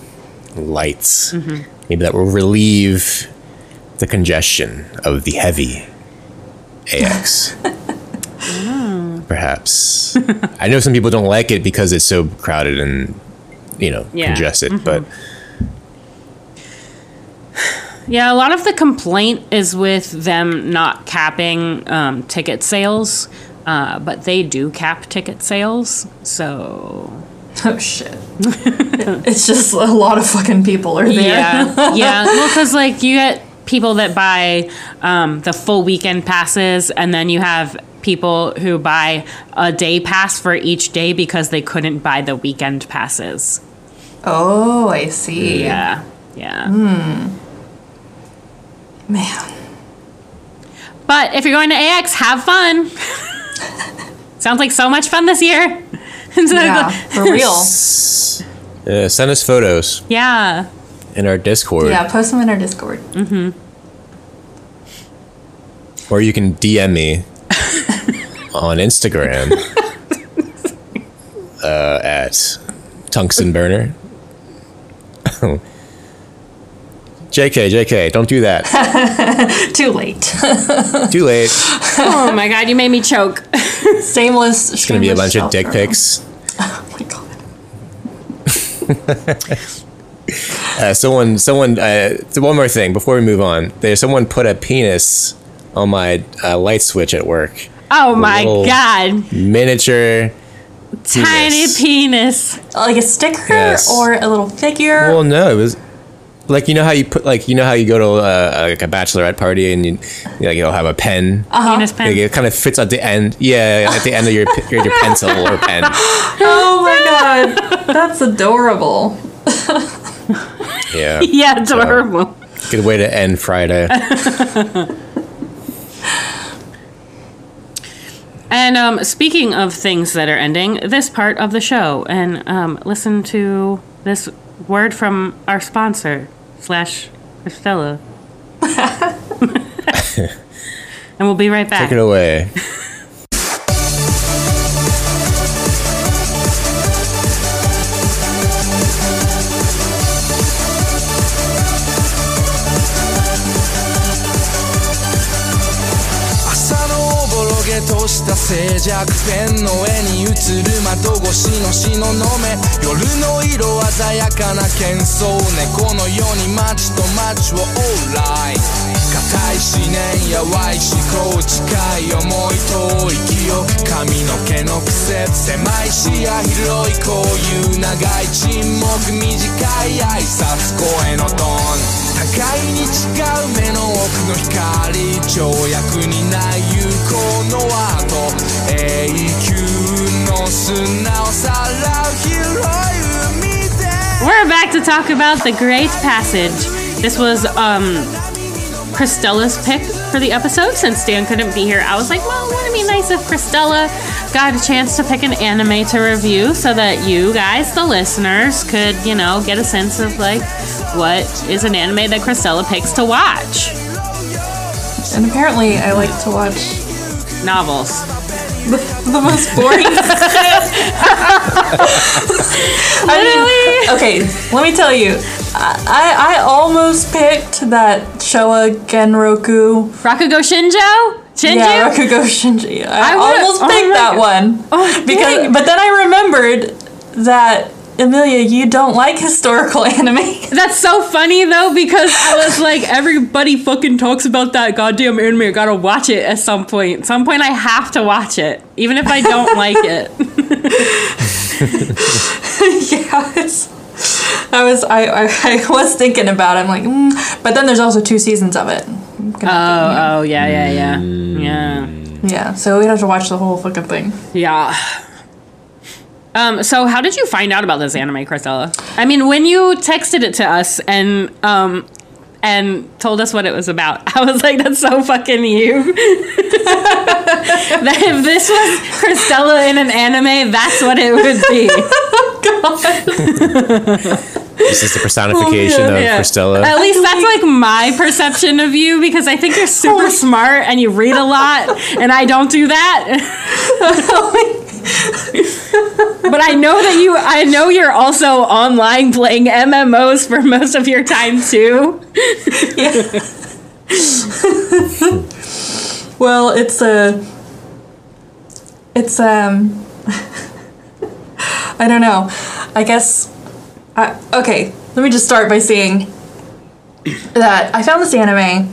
lights. Mm-hmm. Maybe that will relieve the congestion of the heavy AX. Perhaps. I know some people don't like it because it's so crowded and you know Yeah. congested, but Yeah, a lot of the complaint is with them not capping um, ticket sales, uh, but they do cap ticket sales. So Oh shit. it's just a lot of fucking people are there. yeah, yeah. Well, because like you get people that buy um, the full weekend passes, and then you have people who buy a day pass for each day because they couldn't buy the weekend passes. Oh, I see. Yeah, yeah. Man. But if you're going to AX, have fun. Sounds like so much fun this year. Yeah, for real. uh, send us photos yeah. in our Discord, Yeah, post them in our Discord. Mm-hmm. or you can DM me on Instagram uh, at Tungsten Burner. JK, JK, don't do that. Too late. Too late. Oh my god, you made me choke. Shameless. It's gonna be a bunch of dick pics. Oh my god. Uh, someone, someone. Uh, one more thing before we move on. There, someone put a penis on my uh, light switch at work. Oh my god. Miniature. Tiny Penis. penis. Like a sticker Yes. or a little figure. Well, no, it was like you know how you put like you know how you go to uh, like a bachelorette party and you, you like you'll have a pen. Penis pen. Like it kind of fits at the end. Yeah, at the end of your your, your pencil or pen. oh my god. That's adorable. Yeah. yeah, adorable. Good way to end Friday. And um, speaking of things that are ending, this part of the show, and um, listen to this word from our sponsor slash Kristella. and we'll be right back. Take it away. 静寂ペンの絵に映る窓越しの東雲夜の色鮮やかな喧騒猫のように街と街をオーライ固い思念やわい思考近い思い遠い記憶髪の毛の癖狭い視野広いこういう長い沈黙短い挨拶声のトーン。互いに違う目の奥の光跳躍にない有効のアート永久の砂をさらう広い海で We're back to talk about the Great Passage. This was um, Kristella's pick for the episode since Dan couldn't be here. I was like, well, wouldn't it be nice if Kristella got a chance to pick an anime to review so that you guys, the listeners, could, you know, get a sense of like what is an anime that Kristella picks to watch? And apparently, I like to watch Novels. the, the most boring I mean, okay, let me tell you. I, I almost picked that Showa Genroku. Rakugo Shinjo? Shinju? Yeah, Rakugo Shinji. I, I almost oh picked my that one. Oh, because, dang. but then I remembered that Amelia, you don't like historical anime. That's so funny though because I was like, everybody fucking talks about that goddamn anime. I gotta watch it at some point. At some point, I have to watch it, even if I don't like it. yeah, it's. I was I, I, I was thinking about it. I'm like, mm. but then there's also two seasons of it. Oh, oh yeah, yeah, yeah, yeah, Yeah, so we'd have to watch the whole fucking thing. yeah. Um, so how did you find out about this anime, Kristella? I mean, when you texted it to us and um and told us what it was about, I was like, that's so fucking you. that if this was Kristella in an anime, that's what it would be. This is the personification of Yeah. Kristella. At least that's like my perception of you because I think you're super smart and you read a lot, and I don't do that. but I know that you, I know you're also online playing MMOs for most of your time too. Yeah. Well, it's a. It's um. I don't know. I guess. I, okay, let me just start by saying that I found this anime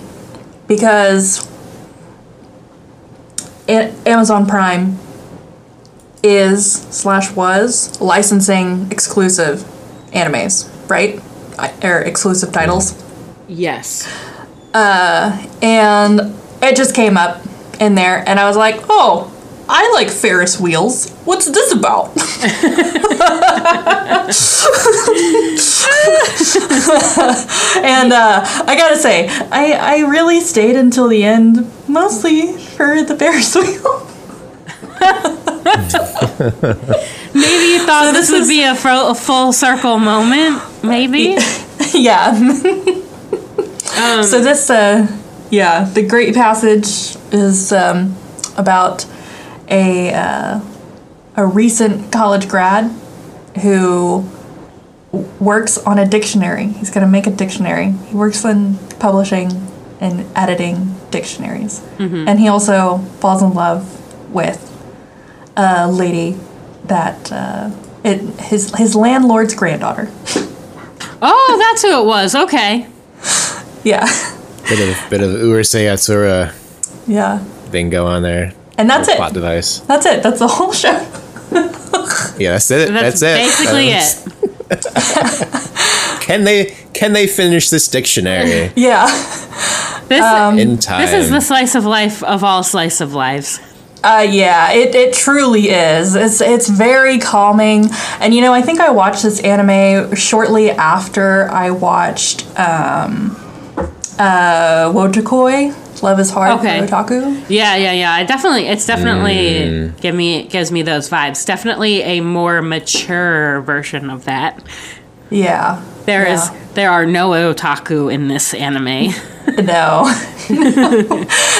because Amazon Prime is slash was licensing exclusive animes, right? I- Or exclusive titles Yes. Uh, and it just came up in there and i was like oh i like ferris wheels what's this about and uh, i gotta say I, I really stayed until the end mostly for the ferris wheel Maybe you thought this, this would is- be a, fro- a full circle moment. Maybe. yeah so this uh yeah the great passage is um about a uh, a recent college grad who works on a dictionary. He's going to make a dictionary. He works in publishing and editing dictionaries. And he also falls in love with a lady that uh, it, his his landlord's granddaughter. Oh, that's who it was. Okay. yeah. Bit of bit of Urusei Yatsura yeah. thing go on there. And that's it Plot device. That's it. That's the whole show. Yeah, that's it. That's, That's, it. basically That's- it. Can they can they finish this dictionary Yeah. This, in time? this is the slice of life of all slice of lives. Uh, yeah, it, it truly is. It's it's very calming, and you know I think I watched this anime shortly after I watched um, uh, Wotakoi. Love is hard Okay. for otaku. Yeah, yeah, yeah. I definitely, it's definitely Mm. give me gives me those vibes. Definitely a more mature version of that. Yeah. There is, Yeah. there are no otaku in this anime. No.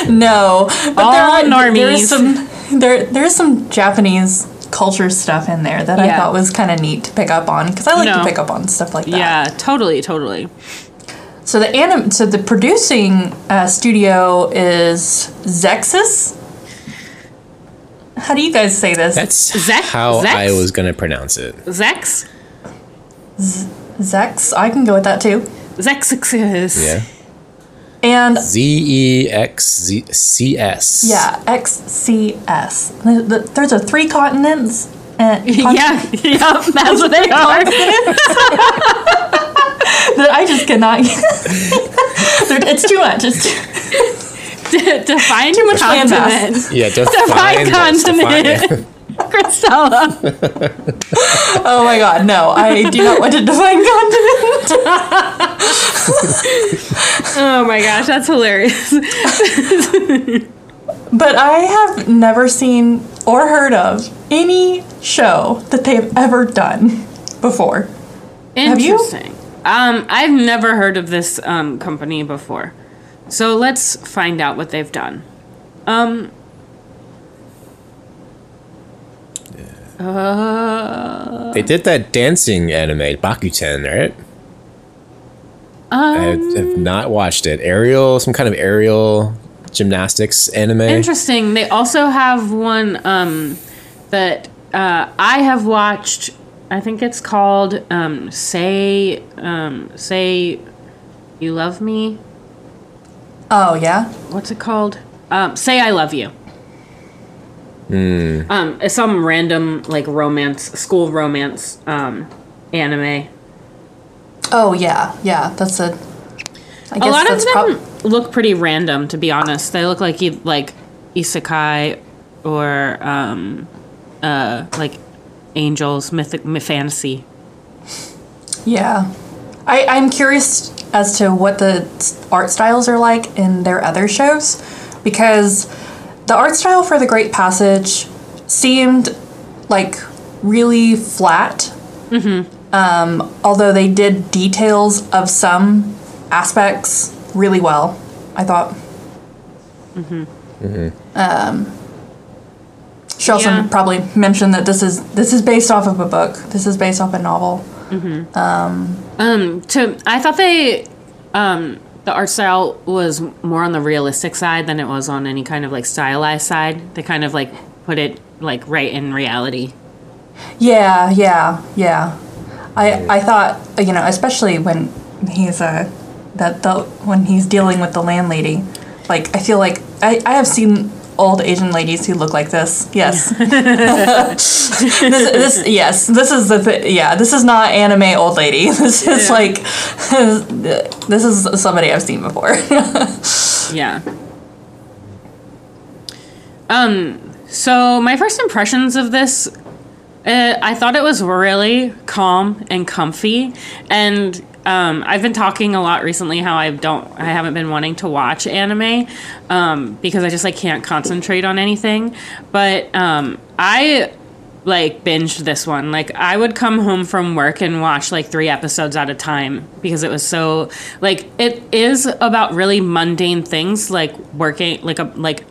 no. But All there are normies. there's some there there's some Japanese culture stuff in there that I thought was kind of neat to pick up on because I like No. to pick up on stuff like that. yeah, totally, totally. So the anim- so the producing uh, studio is Zexus. How do you guys say this? That's Zex- how Zex? I was gonna pronounce it. Zex, Zex. I can go with that too. Zexus. Yeah. And Z E X C S. yeah, XCS. Th- th- There's a three continents. And Yeah, yeah, that's what they are. that I just cannot. They're- it's too much. It's too, Define Too much landmass. continent. Yeah. Define, Define yes, define continent. Christella. oh my god, no! I do not want to define continent. Oh my gosh, that's hilarious. But I have never seen or heard of any show that they've ever done before. Have you? Um, I've never heard of this um, company before. So let's find out what they've done. Um. Uh, They did that dancing anime, Bakuten, right? I um, have not watched it. Aerial, some kind of aerial gymnastics anime. interesting. They also have one um, that uh, I have watched. I think it's called um, "Say um, Say You Love Me." Oh yeah, what's it called? Um, Say I Love You. Um, it's some random like romance, school romance um, anime. oh yeah, yeah. That's a. I A lot of them prob- look pretty random, to be honest. They look like e- like isekai or um, uh, like angels, mythic, myth fantasy. yeah. I I'm curious as to what the art styles are like in their other shows, because the art style for The Great Passage seemed like really flat Um, although they did details of some aspects really well, I thought. Um, she also Yeah. probably mentioned that this is this is based off of a book. This is based off a novel. Um, to I thought they, um, the art style was more on the realistic side than it was on any kind of like stylized side. They kind of like put it like right in reality. Yeah, yeah, yeah. I I thought you know, especially when he's uh, that the when he's dealing with the landlady, like I feel like I I have seen old Asian ladies who look like this. Yes. this, this yes, this is the th- yeah. This is not anime old lady. This is Yeah. like this is somebody I've seen before. Yeah. Um. So my first impressions of this, uh, I thought it was really calm and comfy, and um, I've been talking a lot recently how I don't, I haven't been wanting to watch anime, um, because I just like can't concentrate on anything. But um, I like binged this one. Like I would come home from work and watch like 3 episodes at a time because it was so like it is about really mundane things like working like a like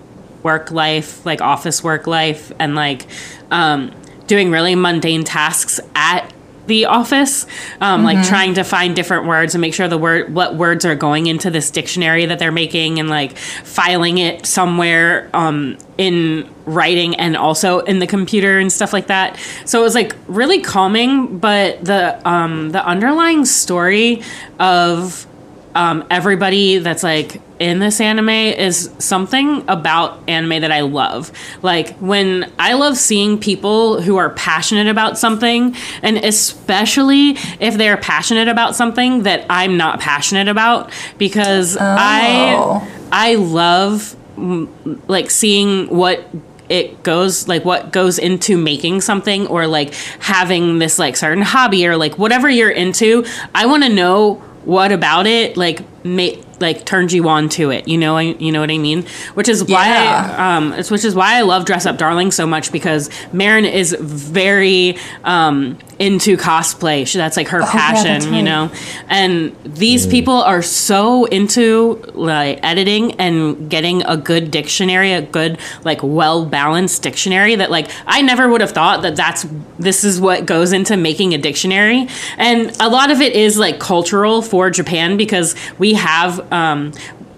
work life, like office work life and like um doing really mundane tasks at the office um, like trying to find different words and make sure the word what words are going into this dictionary that they're making and like filing it somewhere um, in writing and also in the computer and stuff like that. So it was like really calming but the um, the underlying story of um, everybody that's like in this anime is something about anime that I love. Like when I love seeing people who are passionate about something, and especially if they're passionate about something that I'm not passionate about, because Oh. I I love like seeing what it goes like what goes into making something or like having this like certain hobby or like whatever you're into i want to know what about it like ma- like turns you on to it you know I, you know what i mean which is why Yeah. um it's which is why i love dress up darling so much because marin is very um into cosplay. She- that's like her Oh, yeah, passion you know? And these people are so into like editing and getting a good dictionary a good like well balanced dictionary that like i never would have thought that that's this is what goes into making a dictionary. And a lot of it is like cultural for japan because we have um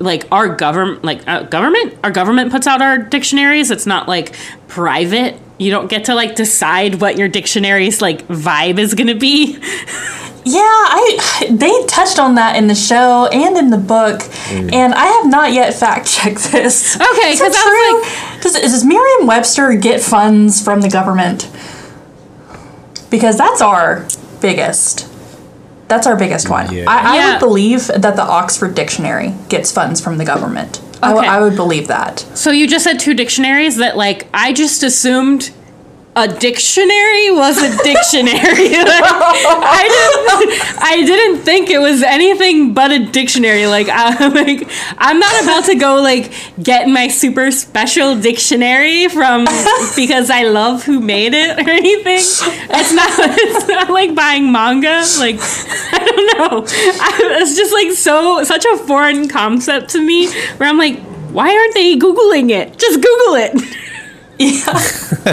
like our government like uh, government our government puts out our dictionaries it's not like private you don't get to like decide what your dictionary's like vibe is going to be Yeah, I they touched on that in the show and in the book, and I have not yet fact checked this. Okay, Is 'cause it I was true? does does Merriam-Webster get funds from the government? Because that's our biggest. That's our biggest one. Yeah. I, I Yeah. would believe that the Oxford Dictionary gets funds from the government. Okay. I would believe that. So you just said two dictionaries that like I just assumed a dictionary was a dictionary. Like, I didn't I didn't think it was anything but a dictionary. Like I'm uh, like I'm not about to go like get my super special dictionary from because I love who made it or anything. It's not it's not like buying manga. Like I don't know. I, it's just like so such a foreign concept to me where I'm like why aren't they googling it? Just Google it.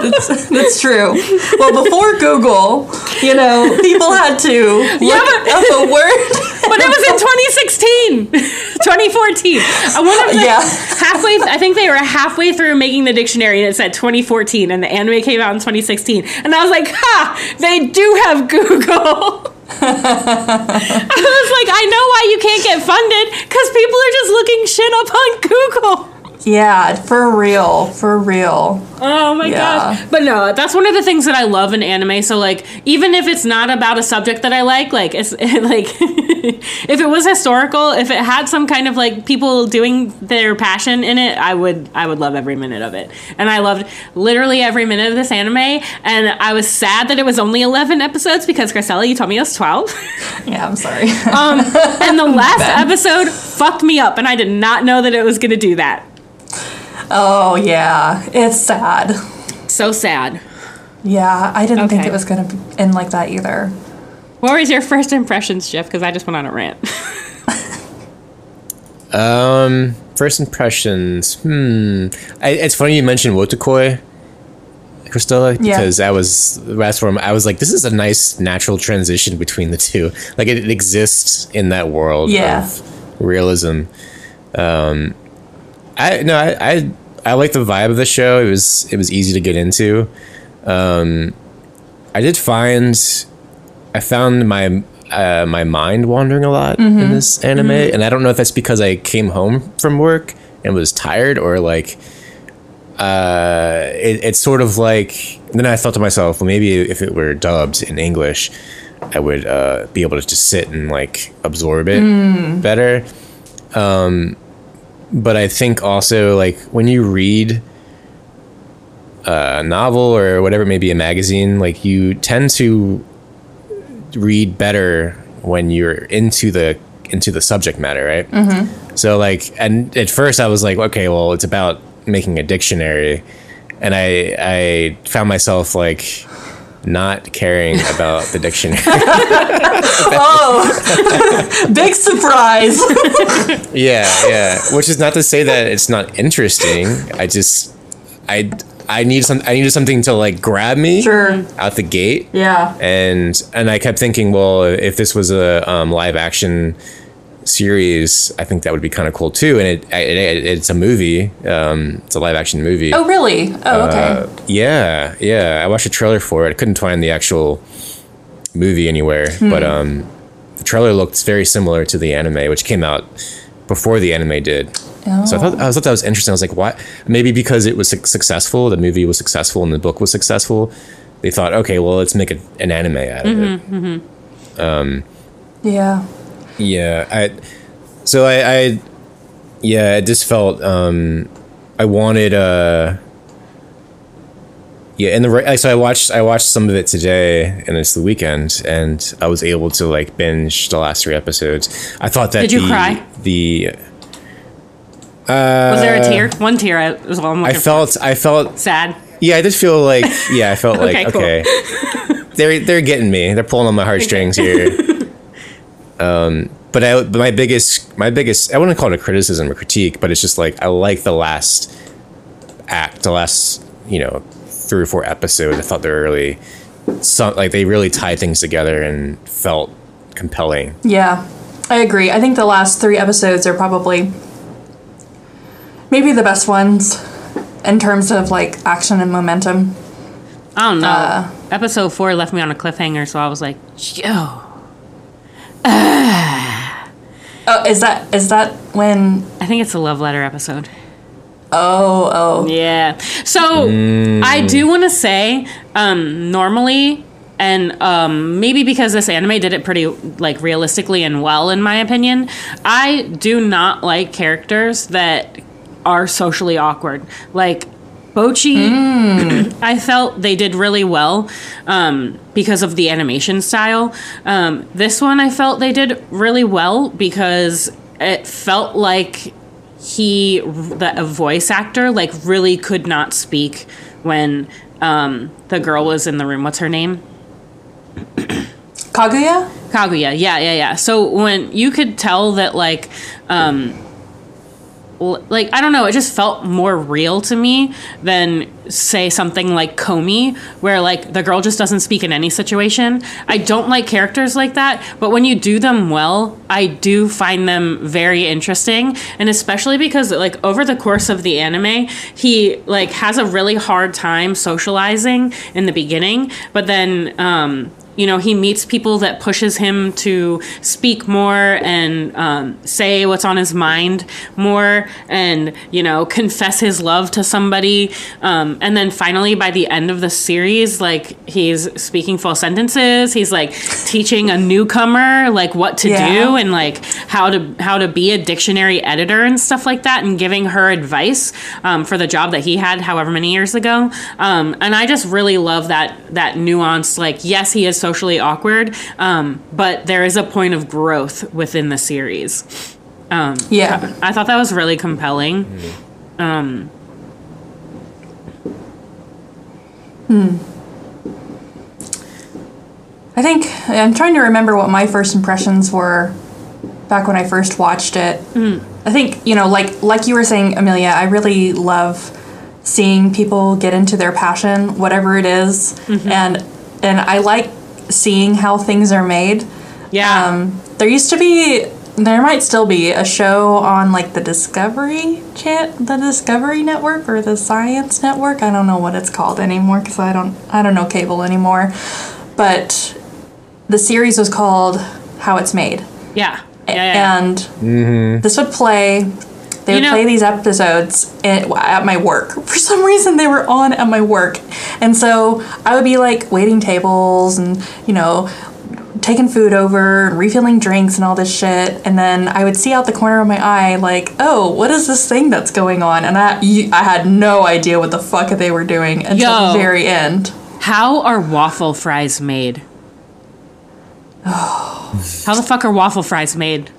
That's, that's true. Well, before Google, you know, people had to look Yeah, but- up a word. But it was in 2016, 2014. I wonder if Yeah. halfway. I think they were halfway through making the dictionary, and it said 2014, and the anime came out in 2016. And I was like, "Ha! They do have Google." I was like, "I know why you can't get funded because people are just looking shit up on Google." Yeah, for real, for real. Oh my Yeah. gosh. But no, that's one of the things that I love in anime. So like even if it's not about a subject that I like, like it's like if it was historical, if it had some kind of like people doing their passion in it, I would I would love every minute of it. And I loved literally every minute of this anime and I was sad that it was only 11 episodes because Graciela, you told me it was 12. Yeah, I'm sorry. Um and the last episode fucked me up and I did not know that it was going to do that. Oh yeah, it's sad. So sad. Yeah, I didn't think it was going to end like that either. What was your first impressions, Jeff? Because I just went on a rant. Um, first impressions. Hmm. I, it's funny you mentioned Wotakoi, Kristella, Yeah. because that was that's where I'm- I was like, this is a nice natural transition between the two. Like it, exists in that world Yeah. of realism. Um, I no, I, I I like the vibe of the show. It was it was easy to get into. Um, I did find I found my uh, my mind wandering a lot in this anime, and I don't know if that's because I came home from work and was tired, or like uh, it, it's sort of like. Then I thought to myself, well, maybe if it were dubbed in English, I would uh, be able to just sit and like absorb it better. Um, but I think also like when you read a novel or whatever it may be a magazine, like you tend to read better when you're into the into the subject matter, right? Mm-hmm. So like, and at first I was like, okay, well, it's about making a dictionary, and I I found myself like not caring about the dictionary. Oh, big surprise. yeah, yeah. Which is not to say that it's not interesting. I just I I need some I needed something to like grab me Sure. out the gate. Yeah. and and I kept thinking, well, if this was a um, live action series, I think that would be kind of cool too. And it, it, it it's a movie. Um, it's a live action movie. Oh, really? Oh, okay. Uh, yeah, yeah. I watched a trailer for it. I couldn't find the actual movie anywhere, Hmm. but um, the trailer looked very similar to the anime, which came out before the anime did. Oh. So I thought I thought that was interesting. I was like, "What?" Maybe because it was suc- successful, the movie was successful, and the book was successful. They thought, "Okay, well, let's make a, an anime out of it." yeah. Yeah, I. So I, I, yeah, it just felt. Um, I wanted. Uh, yeah, and the re- so I watched. I watched some of it today, and it's the weekend, and I was able to like binge the last three episodes. I thought that Did you the, cry? The uh, was there a tear? One tear I- is all I felt. I felt. Sad. Yeah, I did feel like. Yeah, I felt like Okay, okay. cool. they're they're getting me. They're pulling on my heartstrings here. Um, but I but my biggest my biggest I wouldn't call it a criticism or critique, but it's just like I like the last act, the last you know three or four episodes. I thought they were really some like they really tied things together and felt compelling. Yeah, I agree. I think the last three episodes are probably maybe the best ones in terms of like action and momentum. I don't know. Uh, Episode four left me on a cliffhanger, so I was like, yo. Oh, is that is that when? I think it's a love letter episode. Oh, oh, Yeah. So I do want to say, um, normally, and um, maybe because this anime did it pretty like realistically and well, in my opinion, I do not like characters that are socially awkward. Like Bocchi, I felt they did really well um, because of the animation style. Um, this one, I felt they did really well because it felt like he the a voice actor like really could not speak when um the girl was in the room. What's her name? Kaguya. kaguya. Yeah yeah yeah. So when you could tell that like um like I don't know, it just felt more real to me than say something like Komi, where like the girl just doesn't speak in any situation. I don't like characters like that, but when you do them well, I do find them very interesting, and especially because like over the course of the anime, he like has a really hard time socializing in the beginning, but then um you know he meets people that pushes him to speak more and um, say what's on his mind more and you know confess his love to somebody. Um, and then finally by the end of the series like he's speaking full sentences. He's like teaching a newcomer like what to Yeah. do and like how to how to be a dictionary editor and stuff like that and giving her advice um, for the job that he had however many years ago. Um, and i just really love that that nuance like yes he is socially awkward um, but there is a point of growth within the series Yeah. i thought that was really compelling um, I think I'm trying to remember what my first impressions were back when I first watched it. I think you know, like like you were saying, Amelia. I really love seeing people get into their passion, whatever it is, and and I like seeing how things are made. Yeah. Um, there used to be, there might still be a show on like the Discovery chan the Discovery Network or the Science Network. I don't know what it's called anymore because I don't, I don't know cable anymore. But the series was called How It's Made, yeah. Yeah. yeah. and this would play. They You would know- play these episodes at, at my work. For some reason, they were on at my work, and so I would be like waiting tables and you know taking food over and refilling drinks and all this shit. And then I would see out the corner of my eye like, oh, what is this thing that's going on? And I I had no idea what the fuck they were doing until Yo. the very end. How are waffle fries made? How the fuck are waffle fries made?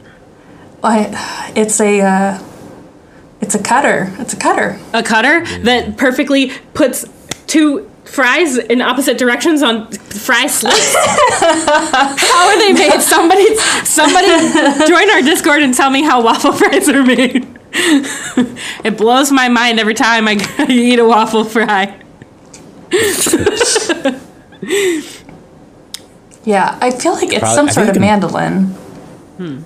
I, it's a uh, it's a cutter. It's a cutter. A cutter that perfectly puts two fries in opposite directions on fry slips. how are they made? Somebody, somebody, join our Discord and tell me how waffle fries are made. it blows my mind every time I eat a waffle fry. Yeah, I feel like it's Prob- some sort of you can- mandolin. Hmm.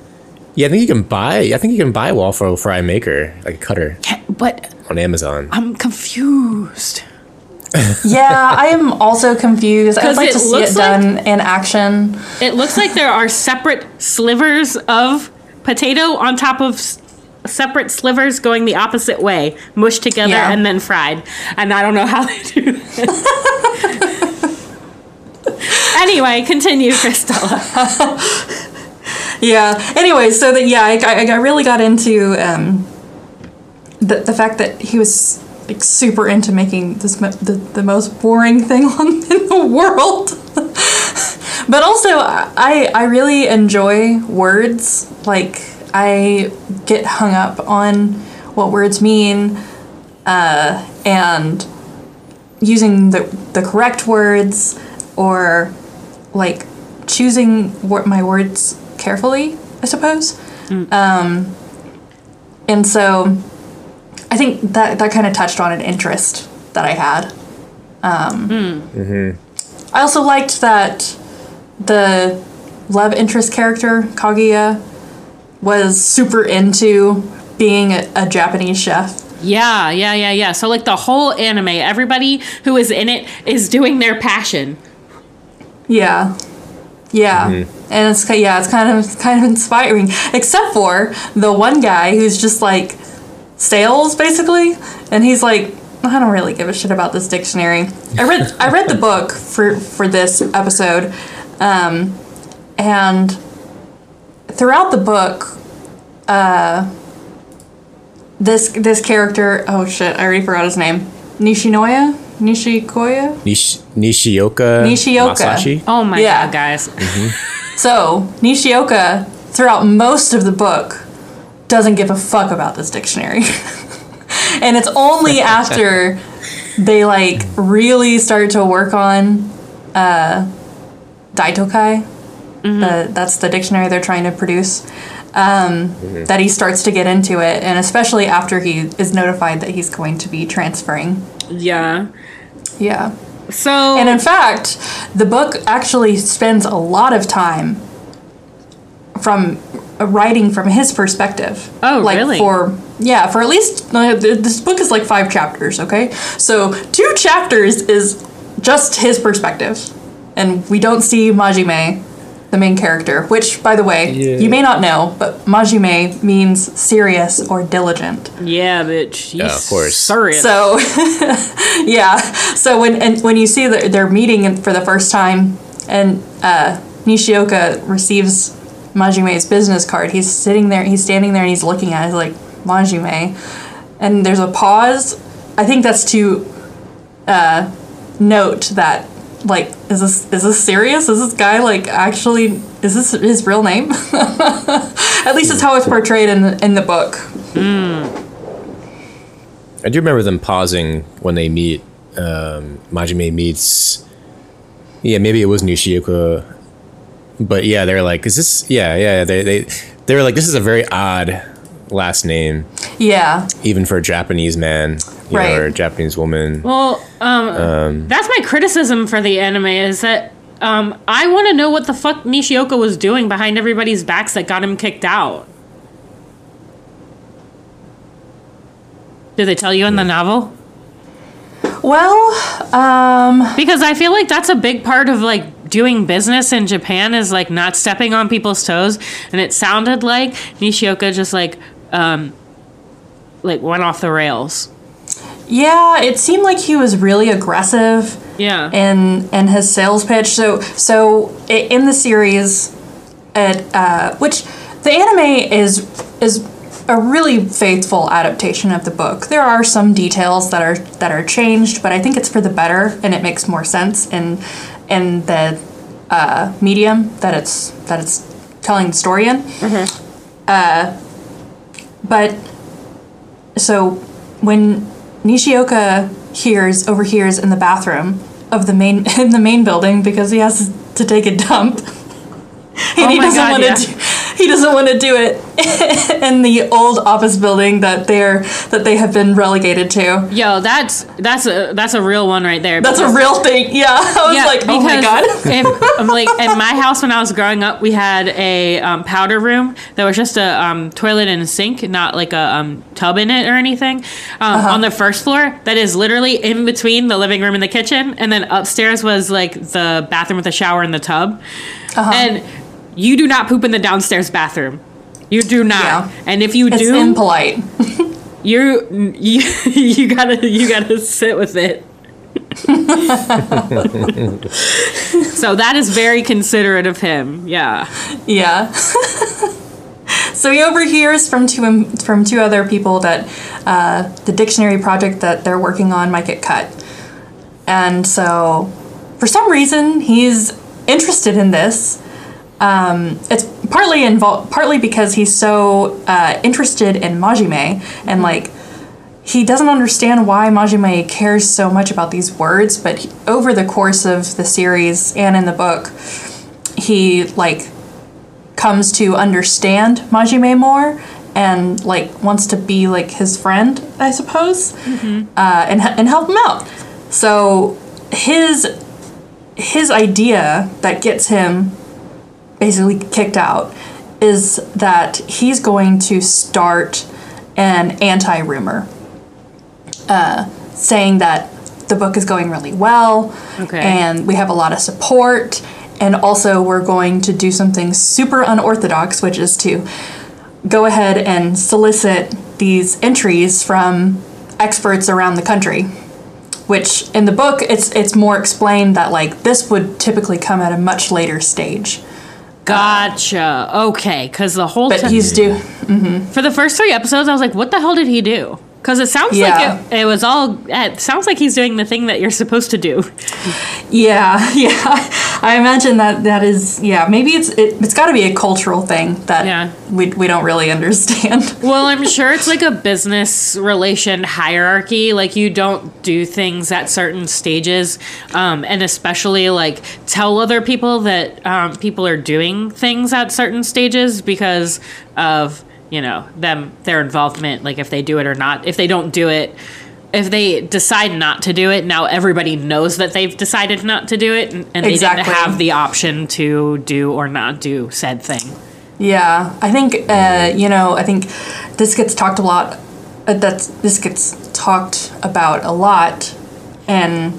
Yeah, I think you can buy. I think you can buy waffle fry maker like a cutter But on Amazon. I'm confused. Yeah, I am also confused. I'd like to see it done in action. It looks like there are separate slivers of potato on top of s- separate slivers going the opposite way, mushed together Yeah. and then fried. And I don't know how they do that. anyway, continue, Kristella. Yeah. Anyway, so that yeah, I, I, really got into um, the the fact that he was like super into making this the, the most boring thing on in the world. but also, I I really enjoy words. Like I get hung up on what words mean, uh, and using the the correct words or like choosing wor- my words carefully, I suppose. Um, and so I think that that kind of touched on an interest that I had. Um, I also liked that the love interest character Kaguya was super into being a, a Japanese chef. Yeah, yeah, yeah, yeah. So, like the whole anime, everybody who is in it is doing their passion. Yeah. Yeah. And it's yeah, it's kind of kind of inspiring except for the one guy who's just like sales basically and he's like I don't really give a shit about this dictionary. I read I read the book for for this episode um and throughout the book uh this this character oh shit, I already forgot his name. Nishinoya? Nishikoya? Nish- Nishioka. Nishioka. Masashi. Oh my Yeah. god, guys. So, Nishioka, throughout most of the book, doesn't give a fuck about this dictionary. and it's only after they like really start to work on uh, Daitokai, the, that's the dictionary they're trying to produce, um, that he starts to get into it. And especially after he is notified that he's going to be transferring. Yeah. Yeah. So, And in fact, the book actually spends a lot of time from writing from his perspective. Oh, like really? For yeah, for at least uh, this book is like five chapters. Okay, so two chapters is just his perspective, and we don't see Majime, the main character. Which, by the way, Yeah. you may not know, but Majime means serious or diligent. yeah, bitch. Yeah, of course. Serious. So, yeah. So when and when you see that they're meeting for the first time, and uh, Nishioka receives Majime's business card, he's sitting there, he's standing there, and he's looking at it he's like Majime, and there's a pause. I think that's to uh, note that like is this is this serious? Is this guy like actually is this his real name? At least it's how it's portrayed in the, in the book. I do remember them pausing when they meet. Um, Majime meets. Yeah, maybe it was Nishioka but yeah, they're like, is this? Yeah, yeah. They they they were like, this is a very odd last name, Yeah. even for a Japanese man, you Right. know, or a Japanese woman. Well, um, that's my criticism for the anime is that um, I want to know what the fuck Nishioka was doing behind everybody's backs that got him kicked out. Did they tell you in the novel? Well, um, Because I feel like that's a big part of like doing business in Japan is like not stepping on people's toes, and it sounded like Nishioka just like um, like went off the rails. Yeah, it seemed like he was really aggressive Yeah. in in his sales pitch. So so in the series, at uh, which the anime is is a really faithful adaptation of the book. There are some details that are that are changed, but I think it's for the better, and it makes more sense in in the uh, medium that it's that it's telling the story in. Uh, but so when Nishioka hears overhears in the bathroom of the main in the main building because he has to take a dump. And Oh he doesn't want to yeah. He doesn't want to do it in the old office building that they're that they have been relegated to. Yo, that's that's a that's a real one right there. That's a real thing. Yeah. I was like, oh my god. if, I'm like in my house when I was growing up, we had a um, powder room that was just a um, toilet and a sink, not like a um, tub in it or anything. Um, Uh-huh. On the first floor, that is literally in between the living room and the kitchen, and then upstairs was like the bathroom with the shower and the tub. Uh-huh. And you do not poop in the downstairs bathroom. You do not. Yeah. And if you It's do, impolite. you you you gotta you gotta sit with it. so that is very considerate of him. Yeah. Yeah. so he overhears from two from two other people that uh, the dictionary project that they're working on might get cut, and so for some reason he's interested in this. Um, it's partly involved, partly because he's so uh, interested in Majime and like he doesn't understand why Majime cares so much about these words, but he, over the course of the series and in the book, he like comes to understand Majime more and like wants to be like his friend, I suppose, uh, and and help him out. So his his idea that gets him basically kicked out is that he's going to start an anti rumor uh, saying that the book is going really well Okay. and we have a lot of support and also we're going to do something super unorthodox which is to go ahead and solicit these entries from experts around the country which in the book it's it's more explained that like this would typically come at a much later stage Gotcha. Okay, because the whole but ti- he's due mm-hmm. for the first three episodes, I was like, "What the hell did he do?" Because it sounds Yeah. like it, it was all. It sounds like he's doing the thing that you're supposed to do. Yeah, yeah. I imagine that that is yeah. Maybe it's it, it's got to be a cultural thing that Yeah. we we don't really understand. Well, I'm sure it's like a business relation hierarchy. Like you don't do things at certain stages, um, and especially like tell other people that um, people are doing things at certain stages because of you know them their involvement. Like if they do it or not. If they don't do it. If they decide not to do it, now everybody knows that they've decided not to do it, and, and they Exactly. didn't have the option to do or not do said thing. Yeah, I think uh, you know. I think this gets talked a lot. Uh, that's this gets talked about a lot, and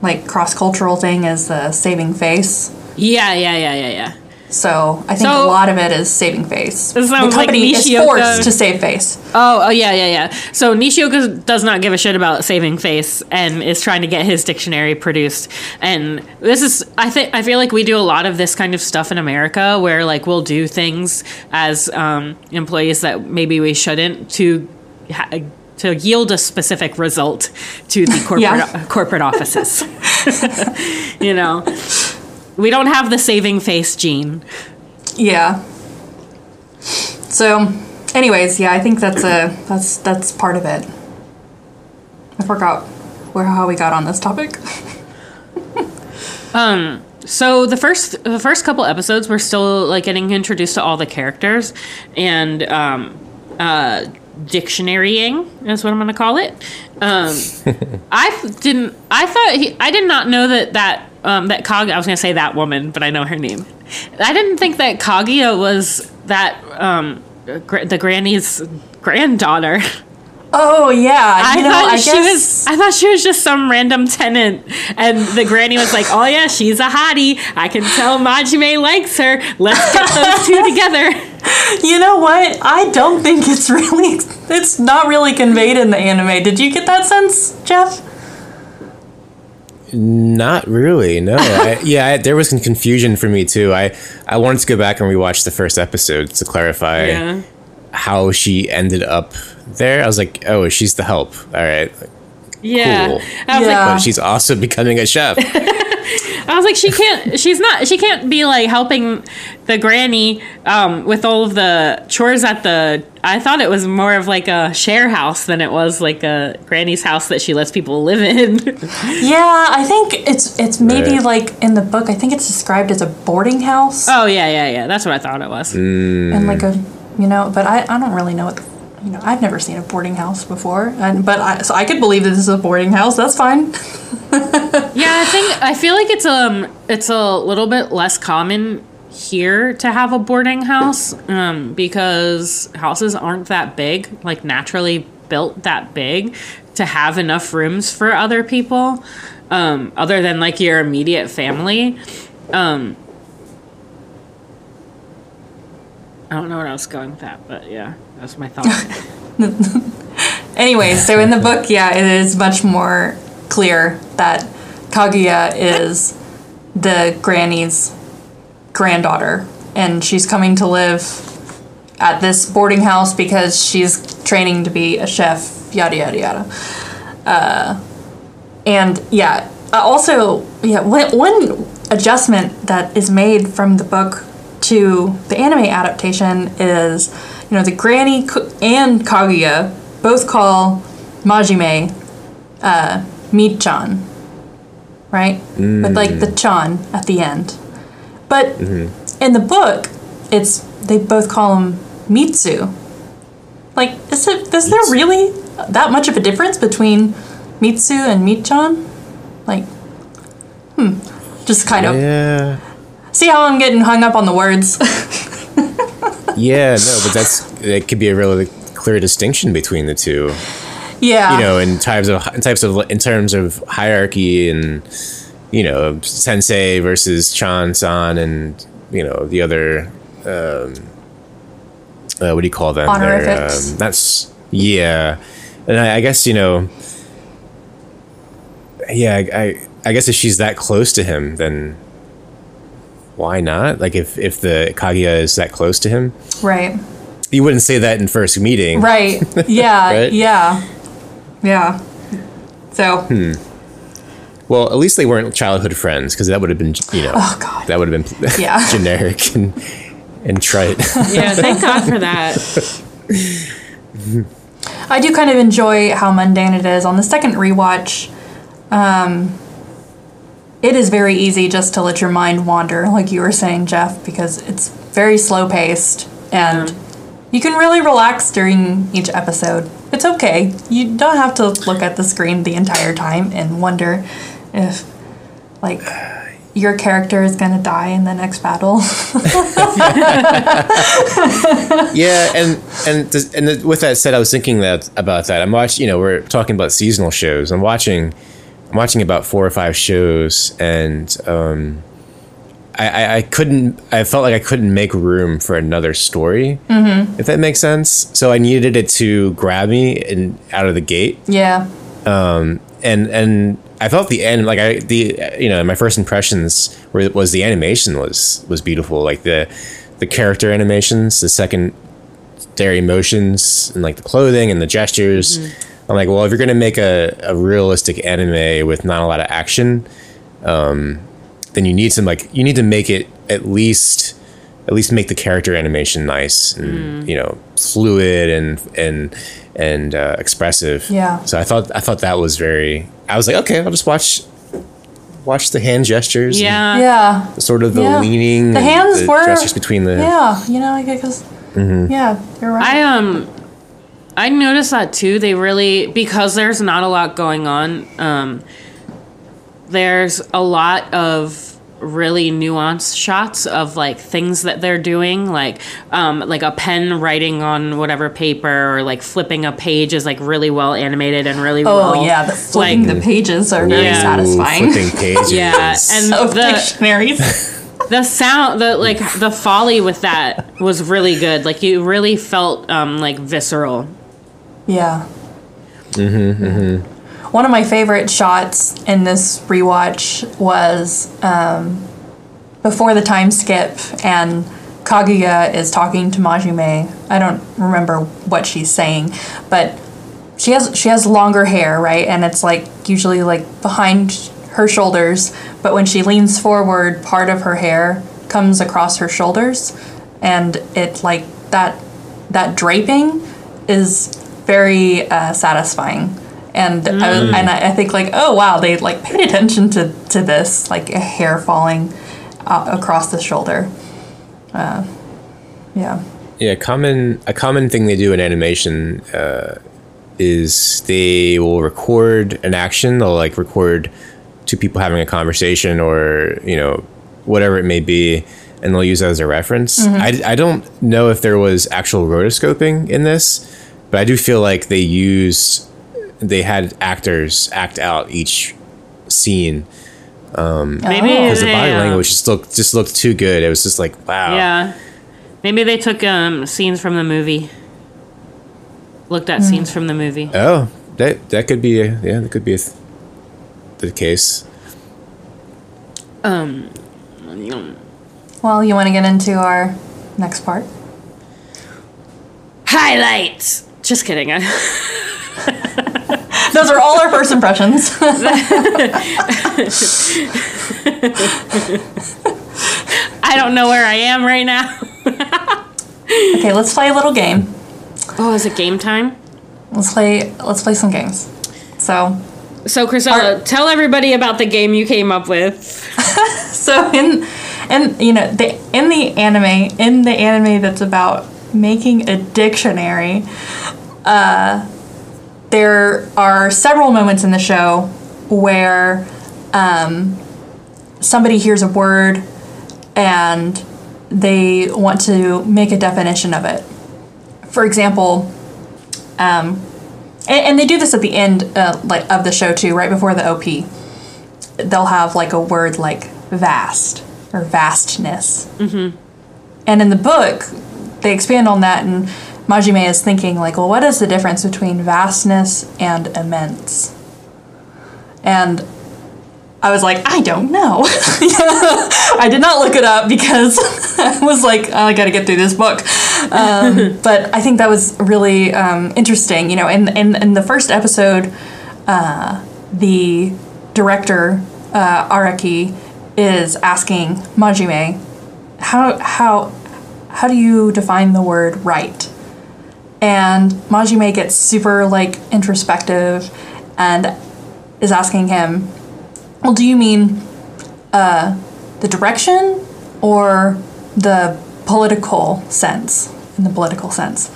like cross cultural thing is the saving face. Yeah, yeah, yeah, yeah, yeah. So I think So- a lot of it is saving face. The sounds like company is forced to save face. Oh, oh yeah, yeah, yeah. So Nishioka does not give a shit about saving face and is trying to get his dictionary produced. And this is, I think, I feel like we do a lot of this kind of stuff in America, where like we'll do things as um, employees that maybe we shouldn't to. Ha- to yield a specific result to the corporate Yeah. corporate offices, you know, we don't have the saving face gene. Yeah. So, anyways, yeah, I think that's a that's that's part of it. I forgot where how we got on this topic. um. so the first the first couple episodes we're still like getting introduced to all the characters and um uh dictionarying is what I'm going to call it. Um I didn't I thought he, I did not know that that um that Kag I was going to say that woman, but I know her name. I didn't think that Kaguya was that um gr- the granny's granddaughter. Oh yeah, I you know, thought I she guess was. I thought she was just some random tenant, and the granny was like, "Oh yeah, she's a hottie. I can tell Majime likes her. Let's get those two together." you know what? I don't think it's really it's not really conveyed in the anime. Did you get that sense, Jeff? Not really. No. I, yeah, I, there was some confusion for me too. I I wanted to go back and rewatch the first episode to clarify Yeah. how she ended up there. I was like, oh, she's the help. All right, Yeah. Cool. I was Yeah. like, but she's also becoming a chef. I was like, she can't. She's not. She can't be like helping the granny um, with all of the chores at the. I thought it was more of like a share house than it was like a granny's house that she lets people live in. Yeah, I think it's it's maybe Right. like in the book. I think it's described as a boarding house oh yeah, yeah, yeah. That's what I thought it was. and like a you know. But I, I don't really know what you know. I've never seen a boarding house before, and but I so I could believe that this is a boarding house. That's fine. Yeah, I think I feel like it's um it's a little bit less common here to have a boarding house um, because houses aren't that big, like naturally built that big to have enough rooms for other people, um, other than like your immediate family. Um, I don't know where I was going with that, but yeah, that's my thought. Anyway, so in the book, yeah, it is much more clear that Kaguya is the granny's granddaughter, and she's coming to live at this boarding house because she's training to be a chef. Yada yada yada. Uh, and yeah, uh, also yeah, one, one adjustment that is made from the book to the anime adaptation is, you know, the granny and Kaguya both call Majime uh, Michan, right? With like the chan at the end. But in the book, it's they both call him Mitsu. Like, is it is there really that much of a difference between Mitsu and Michan? Like, hmm, just kind of yeah. see how I'm getting hung up on the words. Yeah, no, but that's it could be a really clear distinction between the two. yeah, You know, in types of in types of in terms of hierarchy and you know sensei versus chan san and you know the other um, uh, what do you call them? Honorifics. um, that's yeah, and I, I guess you know. Yeah, I, I I guess if she's that close to him, then why not? Like if if the Kaguya is that close to him, right, you wouldn't say that in first meeting, right, yeah, Right? yeah, yeah. So, Hmm. Well, at least they weren't childhood friends because that would have been, you know, Oh, God. that would have been Yeah. generic and and trite. yeah, thank God for that. I do kind of enjoy how mundane it is. On the second rewatch, um, it is very easy just to let your mind wander, like you were saying, Jeff, because it's very slow paced and you can really relax during each episode. It's okay. You don't have to look at the screen the entire time and wonder if, like, your character is gonna die in the next battle. yeah, and and and with that said, I was thinking that about that. I'm watching. You know, we're talking about seasonal shows. I'm watching. I'm watching about four or five shows, and um, I, I, I couldn't. I felt like I couldn't make room for another story. If that makes sense. So I needed it to grab me and out of the gate. yeah. Um, and and I felt the end like I the you know my first impressions were was the animation was was beautiful like the the character animations the secondary emotions and like the clothing and the gestures I'm like well if you're gonna make a, a realistic anime with not a lot of action um, then you need some like you need to make it at least at least make the character animation nice and you know fluid and and and uh, expressive Yeah. so I thought I thought that was very. I was like, okay, I'll just watch watch the hand gestures. and Yeah. Yeah. Sort of the Yeah. leaning. The hands the were gestures between the. Yeah, you know, like because yeah, you're right. I um I noticed that too. They really because there's not a lot going on. Um there's a lot of really nuanced shots of like things that they're doing like um like a pen writing on whatever paper or like flipping a page is like really well animated and really oh well yeah, the flipping like the pages are very Yeah. satisfying. Flipping pages. yeah and of the dictionaries. the sound the like the foley with that was really good like you really felt um like visceral Yeah. Mm-hmm, mm-hmm. One of my favorite shots in this rewatch was um, before the time skip, and Kaguya is talking to Majime. I don't remember what she's saying, but she has she has longer hair, right? And it's like usually like behind her shoulders, but when she leans forward, part of her hair comes across her shoulders, and it like that that draping is very uh, satisfying. And I, was- and I I think like oh wow they like paid attention to to this like a hair falling uh, across the shoulder. Uh, yeah. Yeah, common a common thing they do in animation uh, is they will record an action. They'll like record two people having a conversation, or you know, whatever it may be, and they'll use that as a reference. I, I don't know if there was actual rotoscoping in this, but I do feel like they used they had actors act out each scene maybe because the they, body uh, language just looked just looked too good. It was just like wow. Yeah. Maybe they took um, scenes from the movie. Looked at scenes from the movie. Oh, that that could be a, yeah, that could be a th- the case. Well, you want to get into our next part? Highlights! Just kidding. Those are all our first impressions. I don't know where I am right now. okay, let's play a little game. Oh, is it game time? Let's play. Let's play some games. So, So, Kristella, tell everybody about the game you came up with. so in, and you know, the in the anime, in the anime that's about making a dictionary, uh, there are several moments in the show where um, somebody hears a word and they want to make a definition of it. For example, um, and, and they do this at the end uh, like of the show too, right before the OP. They'll have like a word like vast or vastness. Mm-hmm. And in the book, they expand on that, and Majime is thinking like, well, what is the difference between vastness and immense? And I was like, I don't know. I did not look it up because I was like, oh, I got to get through this book. Um, but I think that was really um, interesting. You know, in, in, in the first episode, uh, the director, uh, Araki, is asking Majime, how, how, how do you define the word right? And Majime gets super like introspective and is asking him, well, do you mean uh, the direction or the political sense? In the political sense.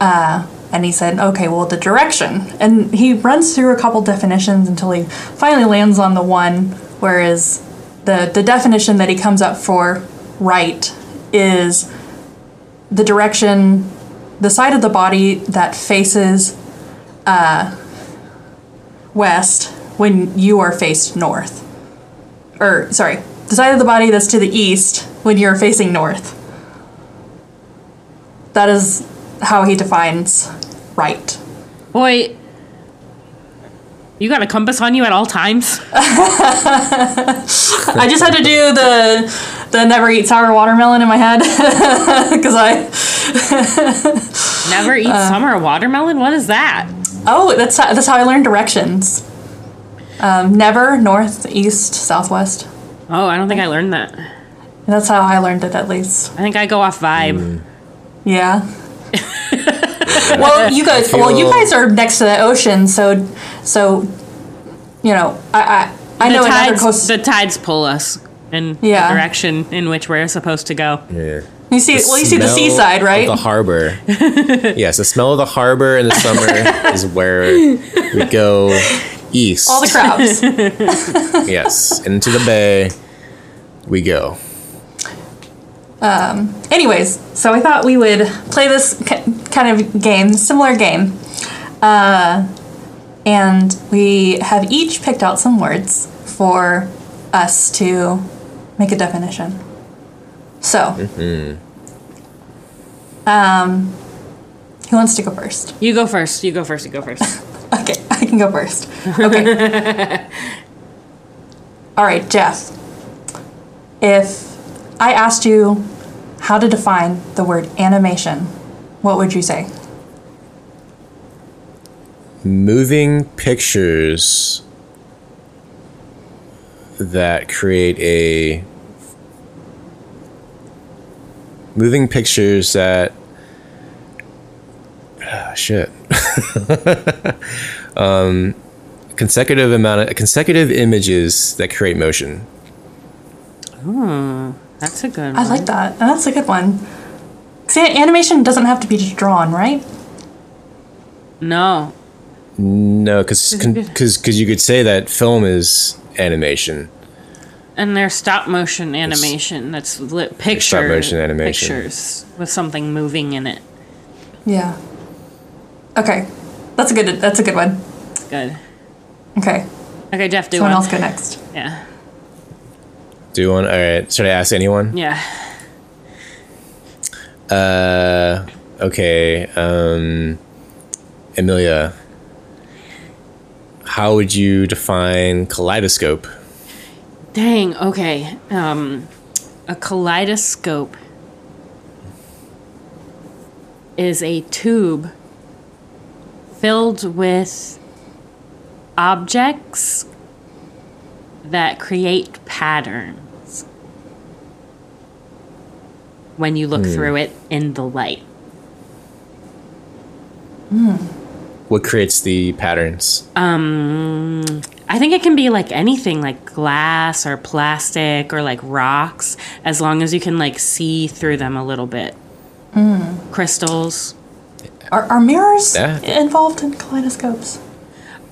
Uh, and he said, okay, well, the direction. And he runs through a couple definitions until he finally lands on the one, whereas the, the definition that he comes up for right is the direction, the side of the body that faces uh, west when you are faced north. Or, sorry, the side of the body that's to the east when you're facing north. That is how he defines right. Boy, you got a compass on you at all times? I just had to do the the never eat sour watermelon in my head because I Never eat summer watermelon? What is that? oh that's how, that's how I learned directions. Um, never north, east, southwest. Oh, I don't think I learned that. That's how I learned it at least. I think I go off vibe. Yeah. well, you guys. Well, you guys are next to the ocean, so so you know. I, I I know the in other tides, coasts. the tides pull us in Yeah. the direction in which we're supposed to go. Yeah. you see, well, you see the smell seaside, of right? The harbor. yes, the smell of the harbor in the summer is where we go east. All the crabs. yes, into the bay we go. Um, anyways, so I thought we would play this ki- kind of game, similar game. Uh, and we have each picked out some words for us to make a definition. So, um, who wants to go first? You go first. You go first. You go first. Okay, I can go first. Okay. All right, Jeff. If I asked you how to define the word animation, what would you say? Moving pictures that create a moving pictures that ah, shit um consecutive amount of consecutive images that create motion That's a good one. I like that. That's a good one. See, animation doesn't have to be just drawn, right? No. No because because you could say that film is animation And there's stop motion animation. That's li- picture motion animation. pictures with something moving in it. Yeah. Okay. That's a good that's a good one. Good. Okay. Okay, Jeff, do Someone one. else go next. Yeah. do one all right should i ask anyone Yeah. Uh, okay. Um, Amelia, how would you define kaleidoscope? Dang. Okay. Um, a kaleidoscope is a tube filled with objects that create patterns when you look through it in the light. What creates the patterns? Um, I think it can be like anything, like glass or plastic or like rocks, as long as you can like see through them a little bit. Hmm. Crystals. Are, are mirrors Yeah. involved in kaleidoscopes?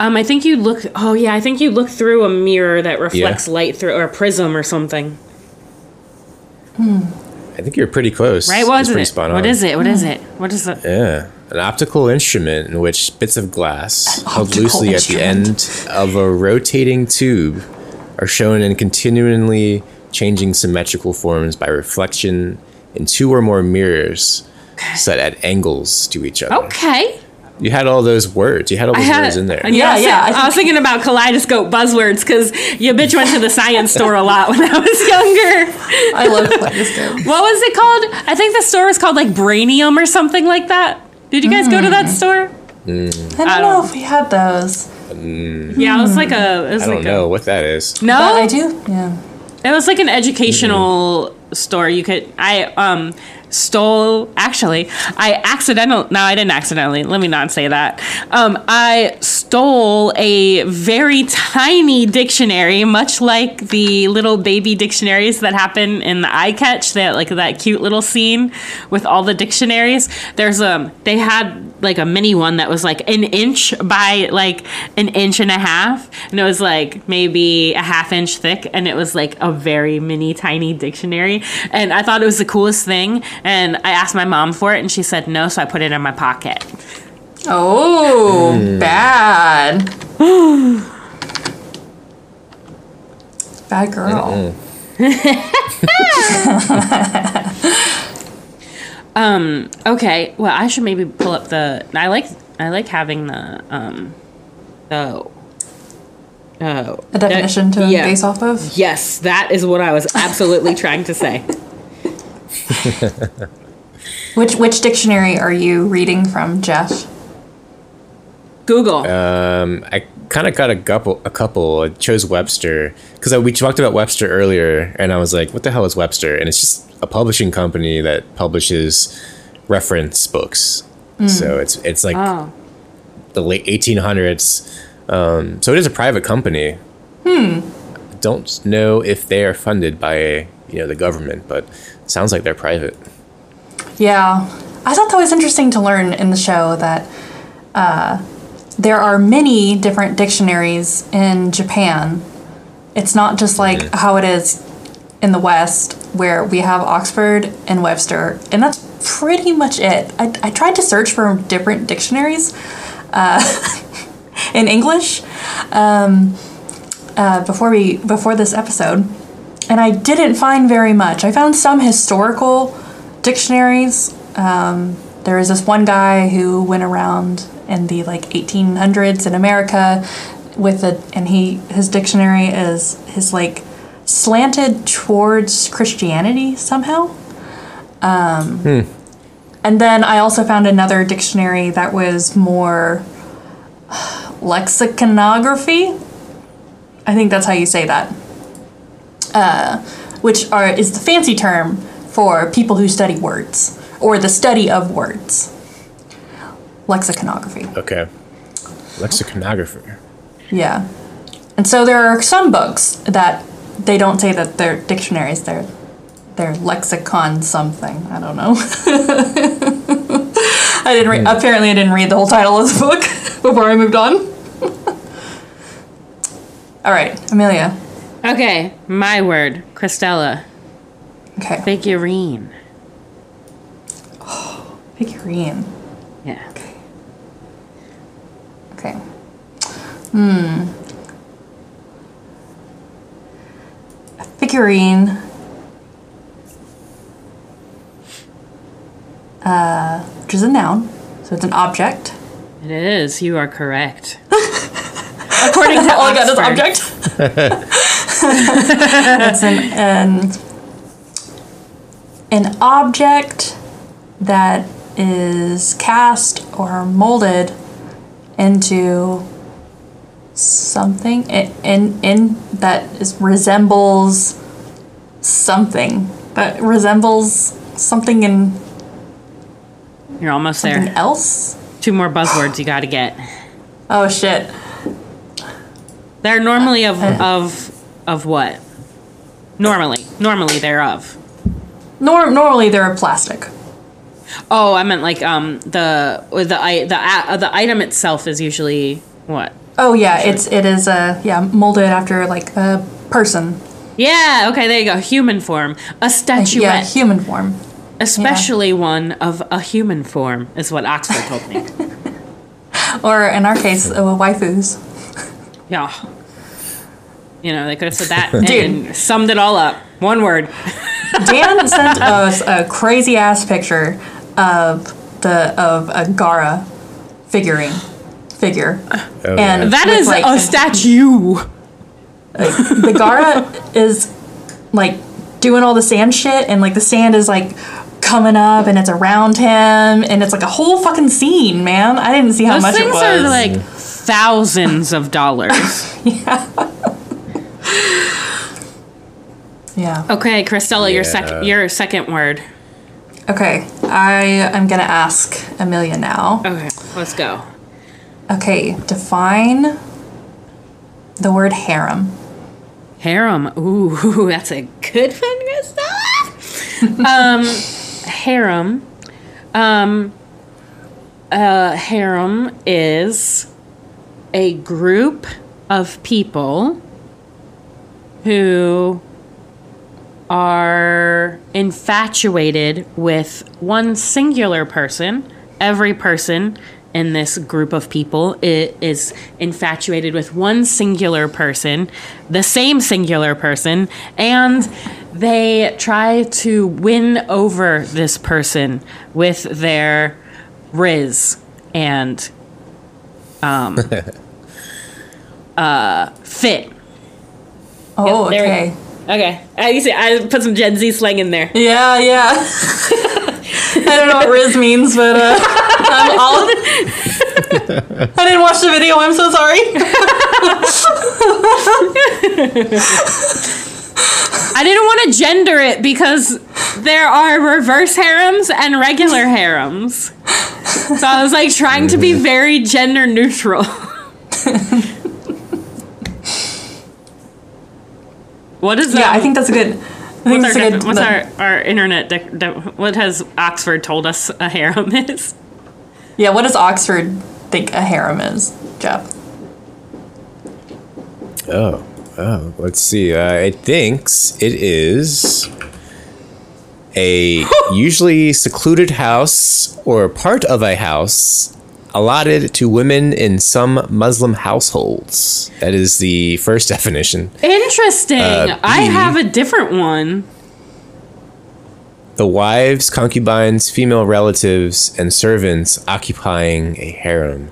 Um, I think you look. Oh yeah, I think you look through a mirror that reflects light through, or a prism or something. Hmm. I think you're pretty close. Right? What It's is it? spot What on. is it? What is hmm. it? What is it? Yeah. An optical instrument in which bits of glass held optical loosely at the end of a rotating tube are shown in continually changing symmetrical forms by reflection in two or more mirrors set at angles to each other. Okay. You had all those words. You had all those had, words in there. Yeah, Yeah, yeah, I I, was thinking about kaleidoscope buzzwords because your bitch went to the science store a lot when I was younger. I love kaleidoscope. What was it called? I think the store was called like Brainium or something like that. Did you guys go to that hmm. store? Mm. I don't, I know don't- if we had those. Mm. Yeah, it was like a. It was I don't like know what that is. no, But I do. Yeah. It was like an educational mm-hmm. store. You could I um stole actually I accidentally no I didn't accidentally let me not say that. Um I stole a very tiny dictionary much like the little baby dictionaries that happen in the eye catch that like that cute little scene with all the dictionaries. There's um they had like a mini one that was like an inch by like an inch and a half. And it was like maybe a half inch thick. And it was like a very mini tiny dictionary. And i thought it was the coolest thing. And i asked my mom for it. And she said no. So i put it in my pocket. Oh, hmm. bad. bad girl. okay well i should maybe pull up the i like i like having the um oh oh A definition to yeah. base off of. yes that is what i was absolutely trying to say Which which dictionary are you reading from, Jeff? google Um, I kind of got a couple. A couple. I chose Webster because we talked about Webster earlier, and I was like, "What the hell is Webster?" And it's just a publishing company that publishes reference books. So it's it's like oh the late 1800s. Um, so it is a private company, Hmm. Don't know if they are funded by you know the government, but sounds like they're private. Yeah. I thought that was interesting to learn in the show that uh, there are many different dictionaries in Japan. It's not just like how it is in the West, where we have Oxford and Webster, and that's pretty much it. I, I tried to search for different dictionaries uh, in English um, uh, before we before this episode, and I didn't find very much. I found some historical dictionaries. Um, there was this one guy who went around in the like 1800s in America with a, and he his dictionary is his like slanted towards Christianity somehow. Um, And then I also found another dictionary that was more lexiconography. I think that's how you say that. Uh, which are is the fancy term for people who study words or the study of words. Lexiconography. Okay. Lexiconographer. Yeah. And so there are some books that they don't say that they're dictionaries, they're they're lexicon something. I don't know. I didn't read hmm. apparently I didn't read the whole title of the book before I moved on. All right, Amelia. Okay, my word, Kristella. Okay. Figurine. Figurine. Yeah. Okay. Hmm. A figurine. Uh, which is a noun, so it's an object. It is. You are correct. According to All I got is object. That's an, an an object that is cast or molded into something in in, in that is resembles something that resembles something in You're almost something there. else. Two more buzzwords you got to get. Oh shit! They're normally of uh, uh. of of what? Normally, normally they're of. Nor- normally they're a plastic. Oh, I meant like um the the i- the a- the item itself is usually what? Oh yeah, it's it is a yeah molded after like a person. Yeah. Okay. There you go. Human form. A statuette. Yeah, human form. especially one of a human form is what Oxford told me. Or in our case, uh, waifus. yeah. You know, they could have said that Dude. and summed it all up. One word. Dan sent us a crazy ass picture of the of a Gaara figuring figure, Oh, and That with, is like, a statue. the Gaara is like doing all the sand shit, and like the sand is like coming up, and it's around him, and it's like a whole fucking scene, man. I didn't see how Those much it things was. are like thousands of dollars. yeah. Yeah. Okay, Kristella, your second your second word. Okay, I am gonna ask Amelia now. Okay, let's go. Okay, define the word harem. Harem. Ooh, that's a good one, Kristella. um, harem. Um, uh, harem is a group of people who are infatuated with one singular person. Every person in this group of people is infatuated with one singular person, the same singular person, and they try to win over this person with their riz and um, uh, fit. Oh, there we okay. Okay, I, you see, I put some Gen Z slang in there. Yeah, yeah. I don't know what Riz means, but uh, I'm all. I didn't watch the video. I'm so sorry. I didn't want to gender it because there are reverse harems and regular harems. So I was like trying to be very gender neutral. What is that? Yeah, I think that's a good. I think What's, our, a good. what's our, our internet? De- de- what has Oxford told us a harem is? yeah, what does Oxford think a harem is, Jeff? Oh, oh. Let's see. Uh, it thinks it is a usually secluded house or part of a house allotted to women in some Muslim households. That is the first definition. Interesting. Uh, I have a different one. The wives, concubines, female relatives, and servants occupying a harem.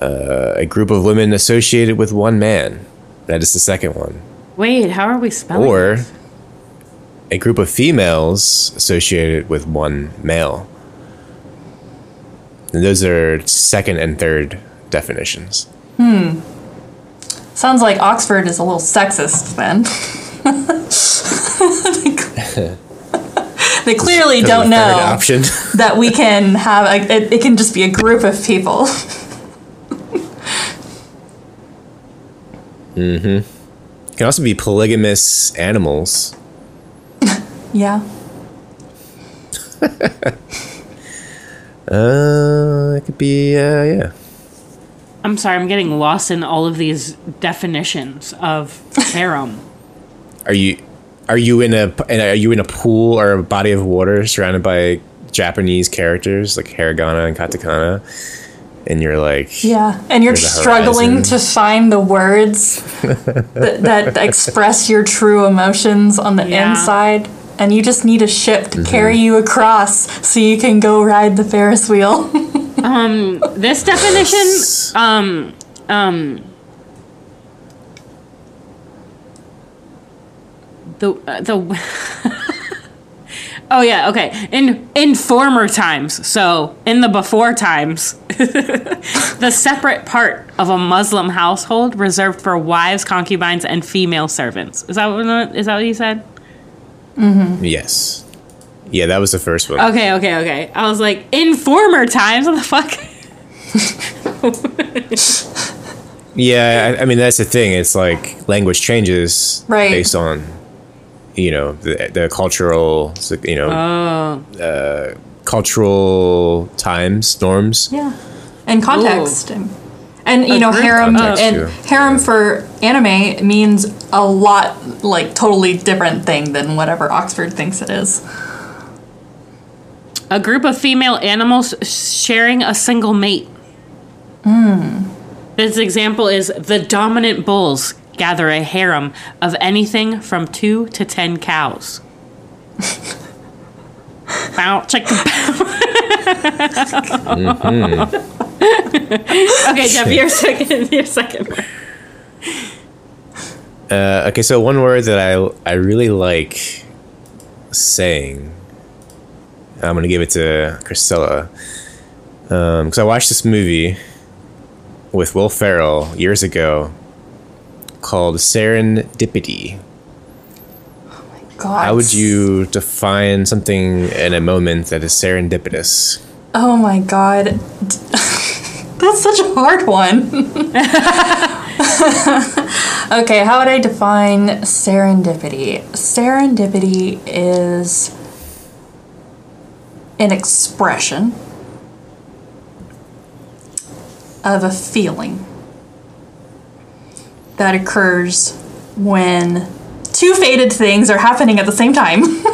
Uh, a group of women associated with one man. That is the second one. Wait, how are we spelling? Or this? a group of females associated with one male. And those are second and third definitions. Hmm. Sounds like Oxford is a little sexist then. they clearly don't know option. that we can have a, it, it can just be a group of people. It can also be polygamous animals. yeah. Uh, it could be, uh, yeah. I'm sorry, I'm getting lost in all of these definitions of harem. Are you, are you in a, and are you in a pool or a body of water surrounded by Japanese characters like hiragana and katakana? And you're like, Yeah, and you're struggling to find the words that, that express your true emotions on the Yeah. inside, and you just need a ship Mm-hmm. to carry you across so you can go ride the Ferris wheel. This definition, um, um, the uh, the. oh yeah, okay. In in former times, so in the before times, the separate part of a Muslim household reserved for wives, concubines, and female servants. Is that what is that what you said? Yes. Yeah, that was the first one. Okay, okay, okay. I was like, in former times, what the fuck? Yeah, I, I mean that's the thing. It's like language changes Right. based on you know the the cultural you know uh, cultural times norms. yeah, and context. And, and you know, harem context, and too. harem for anime means a lot, like totally different thing than whatever Oxford thinks it is. A group of female animals sharing a single mate. Hmm. This example is the dominant bulls gather a harem of anything from two to ten cows. Bow, chicka, bow. okay, Jeff, your second. Your second. Uh, okay, so one word that I I really like saying. I'm gonna give it to Kristella because I watched this movie with Will Ferrell years ago called Serendipity. God, How would you define something in a moment that is serendipitous? Oh my god. That's such a hard one. okay, how would I define serendipity? Serendipity is an expression of a feeling that occurs when two fated things are happening at the same time.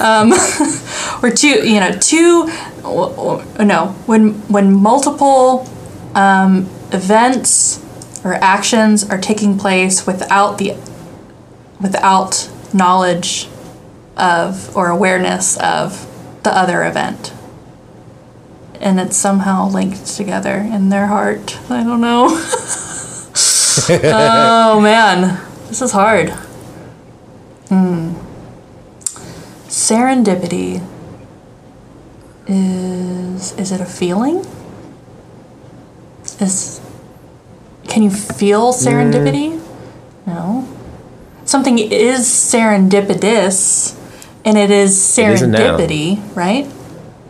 or two you know two or- no when when multiple um, events or actions are taking place without the without knowledge of or awareness of the other event. And it's somehow linked together in their heart. I don't know. Oh man this is hard. Hmm. Serendipity is is it a feeling? Is can you feel mm. serendipity? No. Something is serendipitous and it is It is a serendipity right?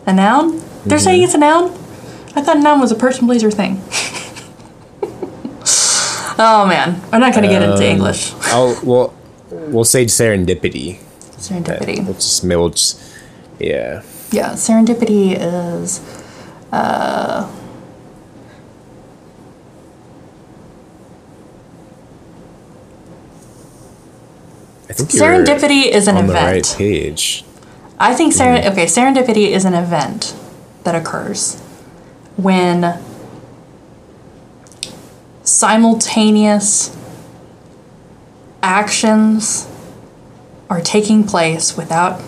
A noun? They're mm-hmm. saying it's a noun? I thought noun was a person place or thing Oh man, we're not gonna get into um, English. I'll well, we'll say serendipity. Serendipity. We'll just we'll just yeah. Yeah, serendipity is. I think you're Serendipity is an on the right event. page. I think seren- mm. okay, serendipity is an event that occurs when simultaneous actions are taking place without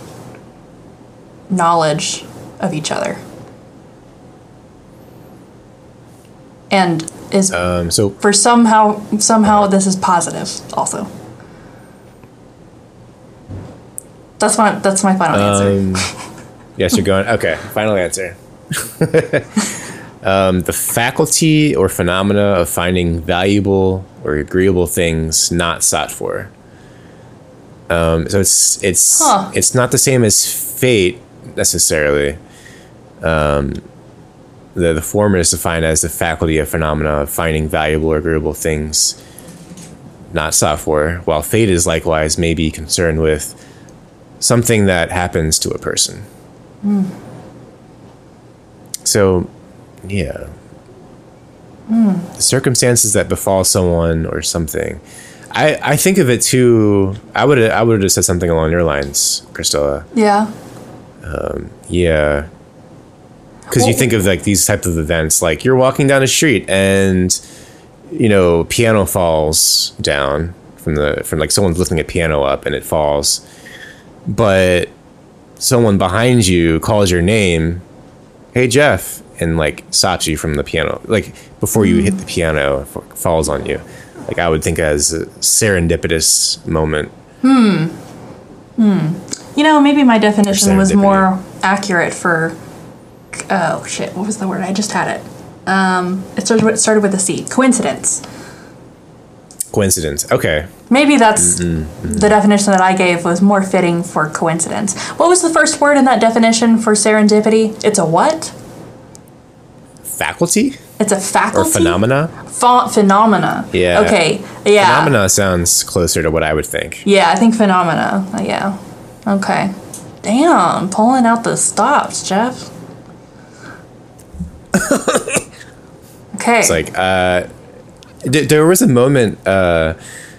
knowledge of each other. And is Um, so for somehow somehow this is positive also. That's my that's my final answer. um, yes, you're going. Okay, final answer. um, the faculty or phenomena of finding valuable or agreeable things not sought for. Um, so it's it's Huh. it's not the same as fate necessarily. Um, the the former is defined as the faculty of phenomena of finding valuable or agreeable things not sought for, while fate is likewise maybe concerned with something that happens to a person. So, yeah. Hmm. The circumstances that befall someone or something. I, I think of it too. I would I would have said something along your lines, Kristella. yeah. Um, yeah. Because you think of like these type of events, like you're walking down a street and you know piano falls down from the from like someone's lifting a piano up and it falls, but someone behind you calls your name, "Hey Jeff," and like stops you from the piano, like before you hit the piano, f- falls on you. Like I would think as a serendipitous moment. Hmm. Hmm. You know, maybe my definition was more accurate for. Oh shit! What was the word? I just had it. Um, it started with, started with a C. Coincidence. Coincidence. Okay. Maybe that's Mm-hmm, the definition that I gave was more fitting for coincidence. What was the first word in that definition for serendipity? It's a what? Faculty It's a faculty or phenomena. Ph- phenomena. Yeah. Okay. Yeah. Phenomena sounds closer to what I would think. Yeah, I think phenomena. Uh, yeah. Okay. Damn, pulling out the stops, Jeff. okay. It's like uh, th- there was a moment uh,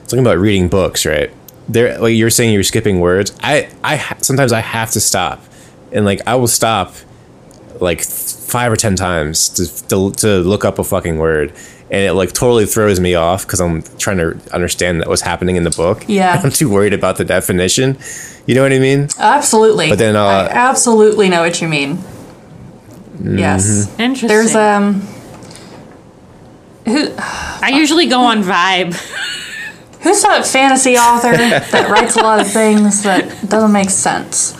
talking about reading books, right? There, like you're saying, you're skipping words. I, I ha- sometimes I have to stop, and like I will stop, like five or ten times to to, to look up a fucking word, and it like totally throws me off because I'm trying to understand that what's happening in the book. Yeah. I'm too worried about the definition. You know what I mean? absolutely. But then, uh, I absolutely know what you mean. Yes. Interesting. There's um who I usually go on vibe. who's that fantasy author that writes a lot of things that doesn't make sense?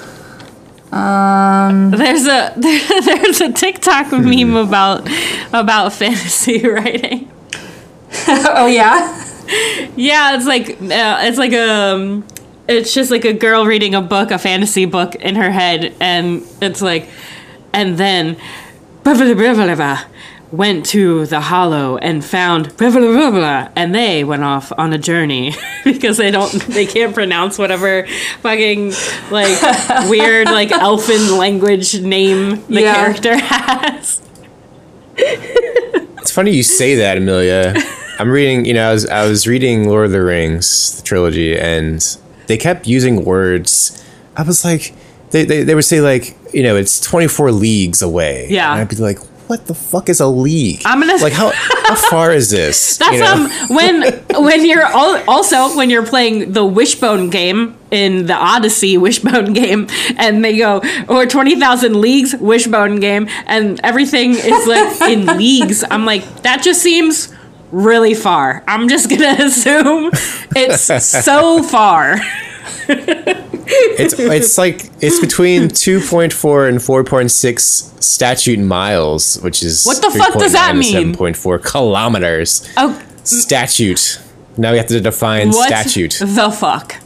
There's a there's a TikTok meme about about fantasy writing. oh yeah. Yeah, it's like uh, it's like um it's just like a girl reading a book, a fantasy book in her head and it's like and then blah, blah, blah, blah, blah, went to the hollow and found blah, blah, blah, blah, and they went off on a journey because they don't they can't pronounce whatever fucking like weird like elfin language name the Yeah. character has. It's funny you say that, Amelia. I'm reading, you know, I was I was reading Lord of the Rings the trilogy, and they kept using words. I was like, they they, they would say like, you know, it's 24 leagues away. Yeah. and I'd be like, what the fuck is a league? I'm gonna- like how how far is this? That's you know? um when when you're al- also when you're playing the Wishbone game in the Odyssey Wishbone game, and they go or twenty thousand leagues Wishbone game, and everything is like in leagues. I'm like that just seems really far. I'm just gonna assume it's so far. It's it's like it's between 2.4 and 4.6 statute miles, which is What the fuck does that mean? 7.4 kilometers. Oh, Statute. Now we have to define what statute. the fuck?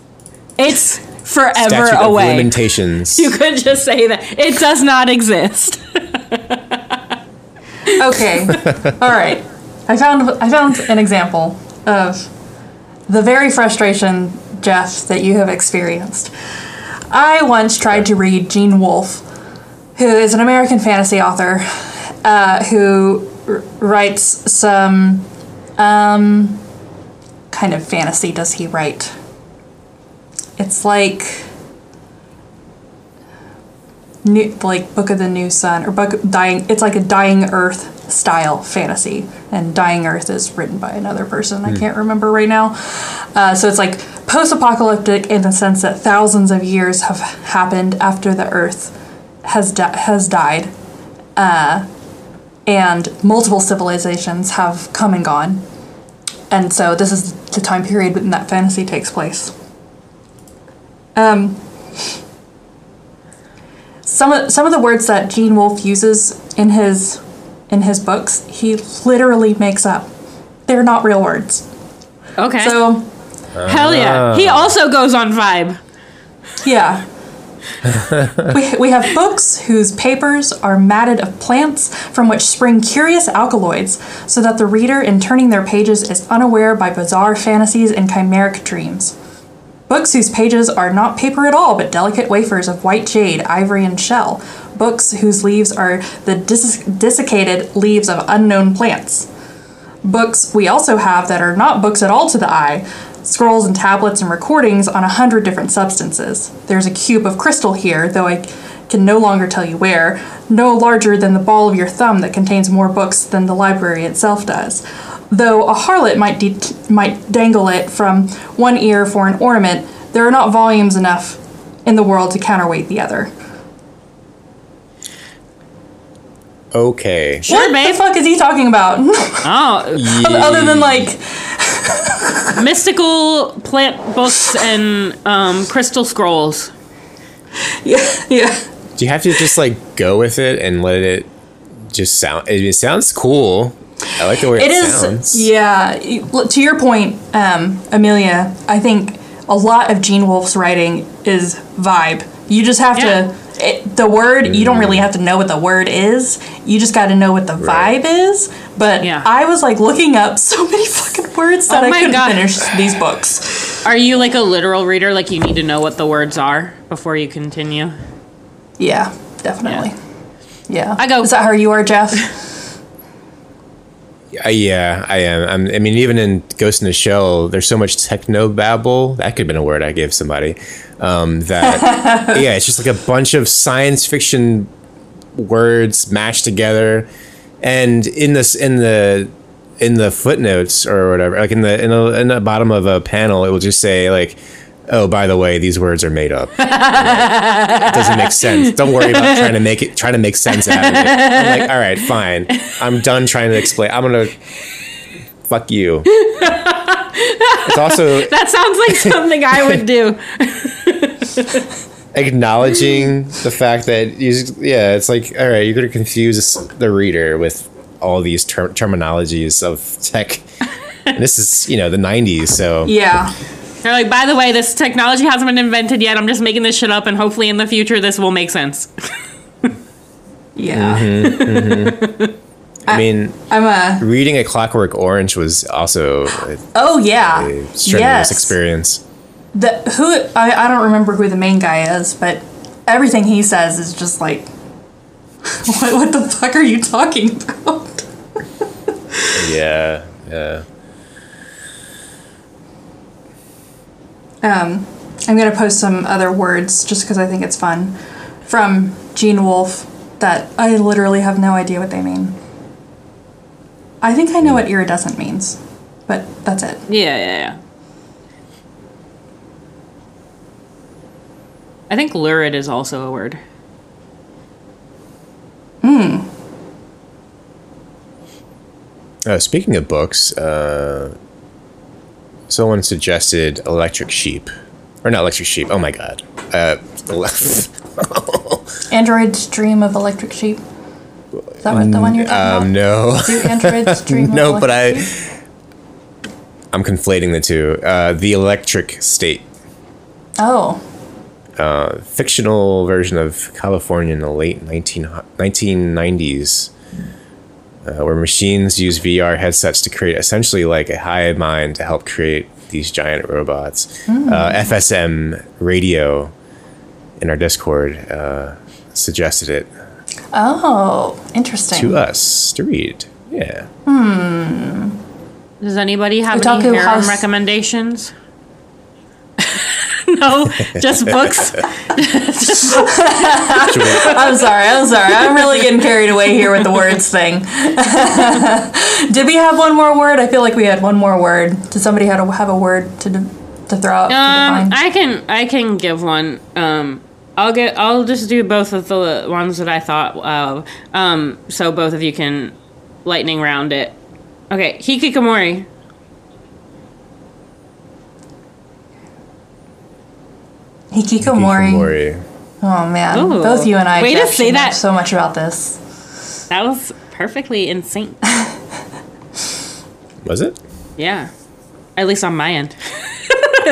It's forever Statute away. limitations. You could just say that it does not exist. Okay. All right. I found I found an example of the very frustration, Jeff, that you have experienced. I once tried to read Gene Wolfe, who is an American fantasy author uh, who r- writes some. Um, kind of fantasy does he write? It's like. New, like Book of the New Sun or Book Dying. It's like a Dying Earth style fantasy, and Dying Earth is written by another person. I can't remember right now. Uh, so it's like post-apocalyptic in the sense that thousands of years have happened after the Earth has di- has died, uh, and multiple civilizations have come and gone, and so this is the time period when that fantasy takes place. Um, some of some of the words that Gene Wolfe uses in his in his books, he literally makes up. They're not real words. Okay. So Hell yeah. He ah. also goes on Vibe. yeah. we, we have books whose papers are matted of plants from which spring curious alkaloids, so that the reader, in turning their pages, is unaware by bizarre fantasies and chimeric dreams. Books whose pages are not paper at all, but delicate wafers of white jade, ivory, and shell. Books whose leaves are the dis- desiccated leaves of unknown plants. Books we also have that are not books at all to the eye scrolls and tablets and recordings on a hundred different substances. There's a cube of crystal here, though I can no longer tell you where, no larger than the ball of your thumb that contains more books than the library itself does. Though a harlot might, de- might dangle it from one ear for an ornament, there are not volumes enough in the world to counterweight the other. Okay. Sure, what babe. the fuck is he talking about? Oh, Other than like, mystical plant books and um, crystal scrolls. yeah, yeah. Do you have to just like go with it and let it just sound? It, it sounds cool. I like the way it, It is, sounds. yeah. To your point, um, Amelia, I think a lot of Gene Wolfe's writing is vibe. You just have Yeah. to. It, the word you don't really have to know what the word is. You just got to know what the Right. vibe is. But Yeah. I was like looking up so many fucking words that Oh I my couldn't God. finish these books. Are you like a literal reader? Like you need to know what the words are before you continue? Yeah, definitely. Yeah. I go- Is that how you are, Jeff? Uh, yeah, I am. I'm, I mean, even in Ghost in the Shell, there's so much techno babble. That could have been a word I gave somebody. Um, that yeah, it's just like a bunch of science fiction words mashed together, and in this in the in the footnotes or whatever, like in the in the, in the bottom of a panel, it will just say like. Oh, by the way, these words are made up. It doesn't make sense. Don't worry about trying to make it trying to make sense out of it. I'm like, all right, fine. I'm done trying to explain. I'm gonna fuck you. It's also That sounds like something I would do. acknowledging the fact that you yeah, it's like all right, you're gonna confuse the reader with all these ter- terminologies of tech. And this is you know the '90s, so yeah. They're like, by the way, this technology hasn't been invented yet. I'm just making this shit up, and hopefully in the future this will make sense. Yeah. Mm-hmm. I mean, I'm a. reading a Clockwork Orange was also a Oh, yeah. strenuous Yes. experience. the who I, I don't remember who the main guy is, but everything he says is just like, what, what the fuck are you talking about? Yeah, yeah. Um, I'm gonna post some other words just because I think it's fun from Gene Wolfe that I literally have no idea what they mean. I think I know what iridescent means, but that's it. Yeah, yeah, yeah. I think lurid is also a word. Uh, speaking of books, uh, someone suggested Electric Sheep, or not Electric Sheep. Oh my god, uh, Android's Dream of Electric Sheep. Is that what the one you're talking um, no, about? Do Android's Dream of no, but I, Sheep? I'm conflating the two. Uh, the Electric State, Oh, fictional version of California in the late 19, 1990s. Uh, where machines use VR headsets to create essentially like a hive mind to help create these giant robots. Uh, FSM Radio in our Discord uh, suggested it Oh, interesting. to us to read. Yeah. Hmm. Does anybody have Otaku any harem House- recommendations? no, just books. I'm sorry. I'm sorry. I'm really getting carried away here with the words thing. Did we have one more word? I feel like we had one more word. Did somebody have a, have a word to de- to throw out? Um, define? I can I can give one. Um, I'll get I'll just do both of the ones that I thought of. Um, so both of you can lightning round it. Okay, hikikomori. Hikikomori. Hikikomori. Oh man, Ooh. both you and I. Way to say that. so much about this. That was perfectly in sync. Was it? Yeah, at least on my end.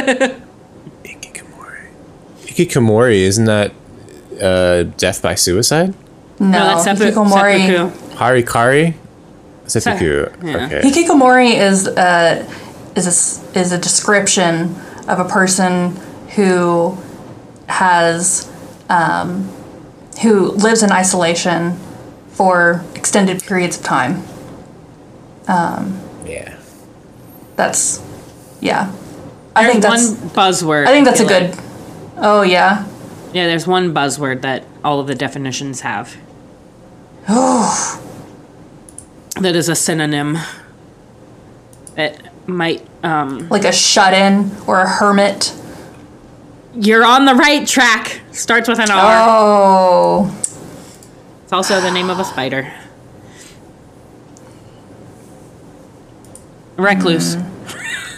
Hikikomori. Hikikomori, isn't that uh, death by suicide? No, that's seppu- hikikomori. seppuku. Harikari? Seppuku. yeah. Okay. Hikikomori is a is a, s- is a description of a person who has um, who lives in isolation for extended periods of time. Yeah. That's yeah. I There's think that's one buzzword. I think that's a feel good. like. Oh yeah. Yeah, there's one buzzword that all of the definitions have. Oh. that is a synonym. It might. Um, Like a shut in or a hermit. You're on the right track. Starts with an R. Oh. It's also the name of a spider. Recluse. Mm-hmm.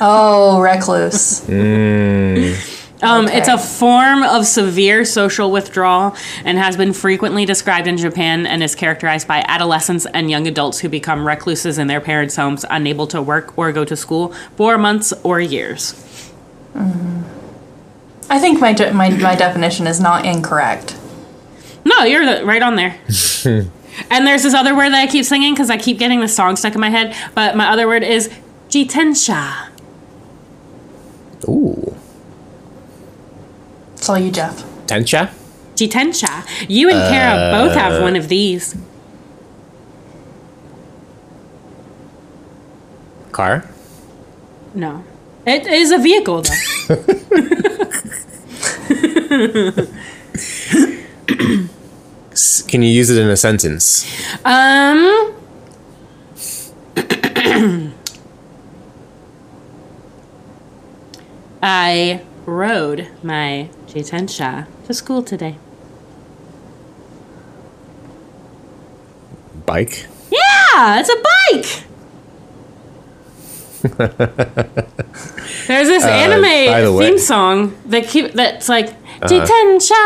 Oh, recluse. Mm. Um, It's a form of severe social withdrawal and has been frequently described in Japan and is characterized by adolescents and young adults who become recluses in their parents' homes, unable to work or go to school for months or years. Mm-hmm. I think my, de- my my definition is not incorrect. No, you're right on there. and there's this other word that I keep singing because I keep getting the song stuck in my head. But my other word is jitensha. Ooh. It's all you, Jeff. Tencha? Jitensha. You and Kara uh, both have one of these. Car? No. It is a vehicle, though. Can you use it in a sentence? um. I rode my jitensha to school today. Bike? Yeah, it's a bike. There's this anime Uh, by the way- Uh-huh. theme song that keep that's like jitensha,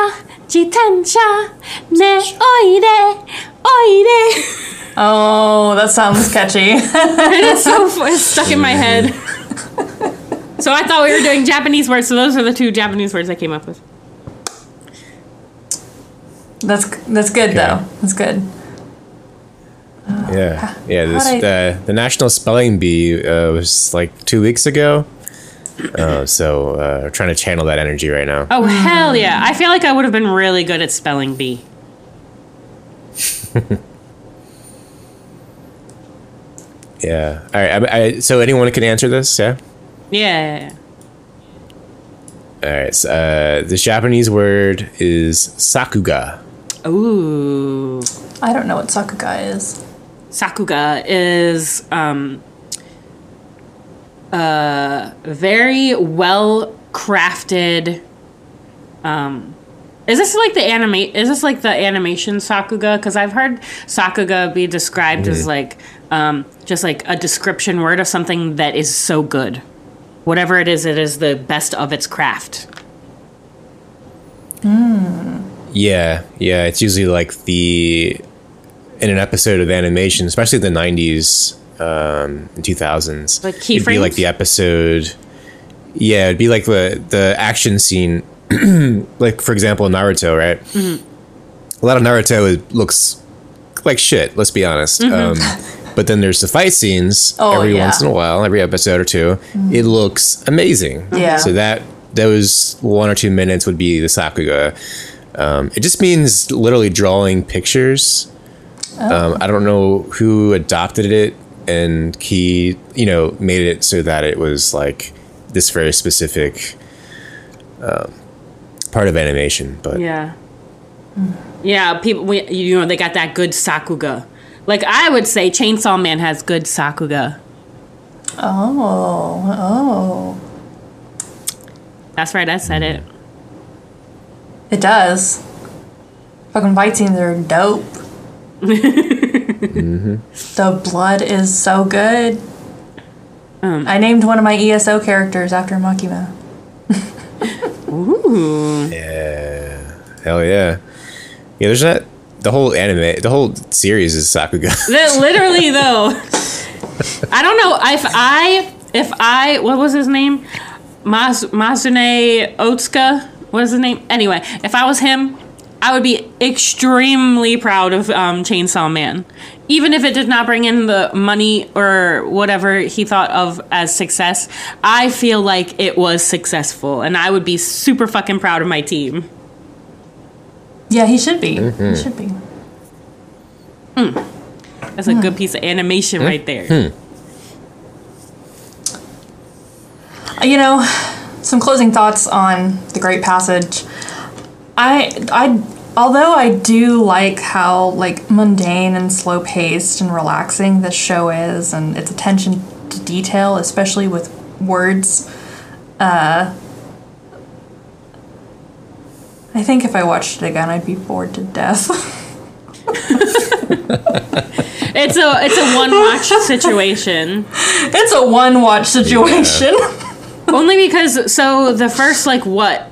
jitensha, ne oide, oide. Oh, that sounds catchy. It's so it's stuck in my head. So I thought we were doing Japanese words, so those are the two Japanese words I came up with. that's that's good though. That's good. Yeah. Yeah. This, how'd the, the National Spelling Bee uh, was like two weeks ago. Uh, so uh, we're trying to channel that energy right now. Oh hell yeah! I feel like I would have been really good at spelling bee. Yeah. All right. I, I, so anyone can answer this? Yeah. Yeah. All right. So, uh, the Japanese word is sakuga. Ooh. I don't know what sakuga is. Sakuga is um a very well crafted um is this like the animate is this like the animation sakuga cuz I've heard sakuga be described as like um just like a description word of something that is so good whatever it is it is the best of its craft Yeah. Yeah. It's usually like the in an episode of animation, especially the '90s um, and 2000s. Like it'd be like the episode. Yeah, it'd be like the the action scene. like for example, Naruto, right? Mm-hmm. A lot of Naruto looks like shit. Let's be honest. Mm-hmm. Um, But then there's the fight scenes Oh, every yeah. once in a while, every episode or 2 It looks amazing. Yeah. So that those one or two minutes would be the Sakuga. Um, it just means literally drawing pictures. Um, I don't know who adopted it and he, you know, made it so that it was like this very specific um, part of animation. But Yeah. Yeah, people, we, you know, they got that good Sakuga. Like, I would say Chainsaw Man has good Sakuga. Oh, oh. That's right, I said it. It does. Fucking fight scenes are dope. Mm-hmm. The blood is so good. Um. I named one of my ESO characters after Makima. Ooh. Yeah. Hell yeah. Yeah, there's not the whole anime, the whole series is Sakuga. Li- Literally, though. I don't know if I, if I, what was his name? Mas, Masune Otsuka? What is his name? Anyway, if I was him, I would be extremely proud of um, Chainsaw Man. Even if it did not bring in the money or whatever he thought of as success, I feel like it was successful. And I would be super fucking proud of my team. Yeah, he should be. He mm-hmm. should be. Hmm. That's a good piece of animation right there. Hmm. You know, some closing thoughts on the Great Passage. I I although I do like how like mundane and slow paced and relaxing this show is and its attention to detail, especially with words, uh I think if I watched it again I'd be bored to death. It's a it's a one watch situation. it's a one watch situation. Only because so the first like what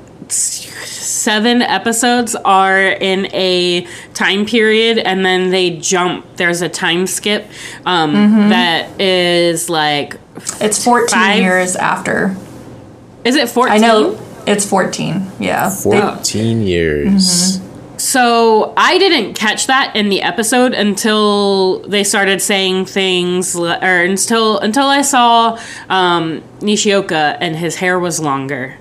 seven episodes are in a time period and then they jump there's a time skip um, that is like It's 14 Five? years after. is it 14 I know it's 14. Yeah. They- 14 years. So I didn't catch that in the episode until they started saying things, or until until I saw um, Nishioka and his hair was longer.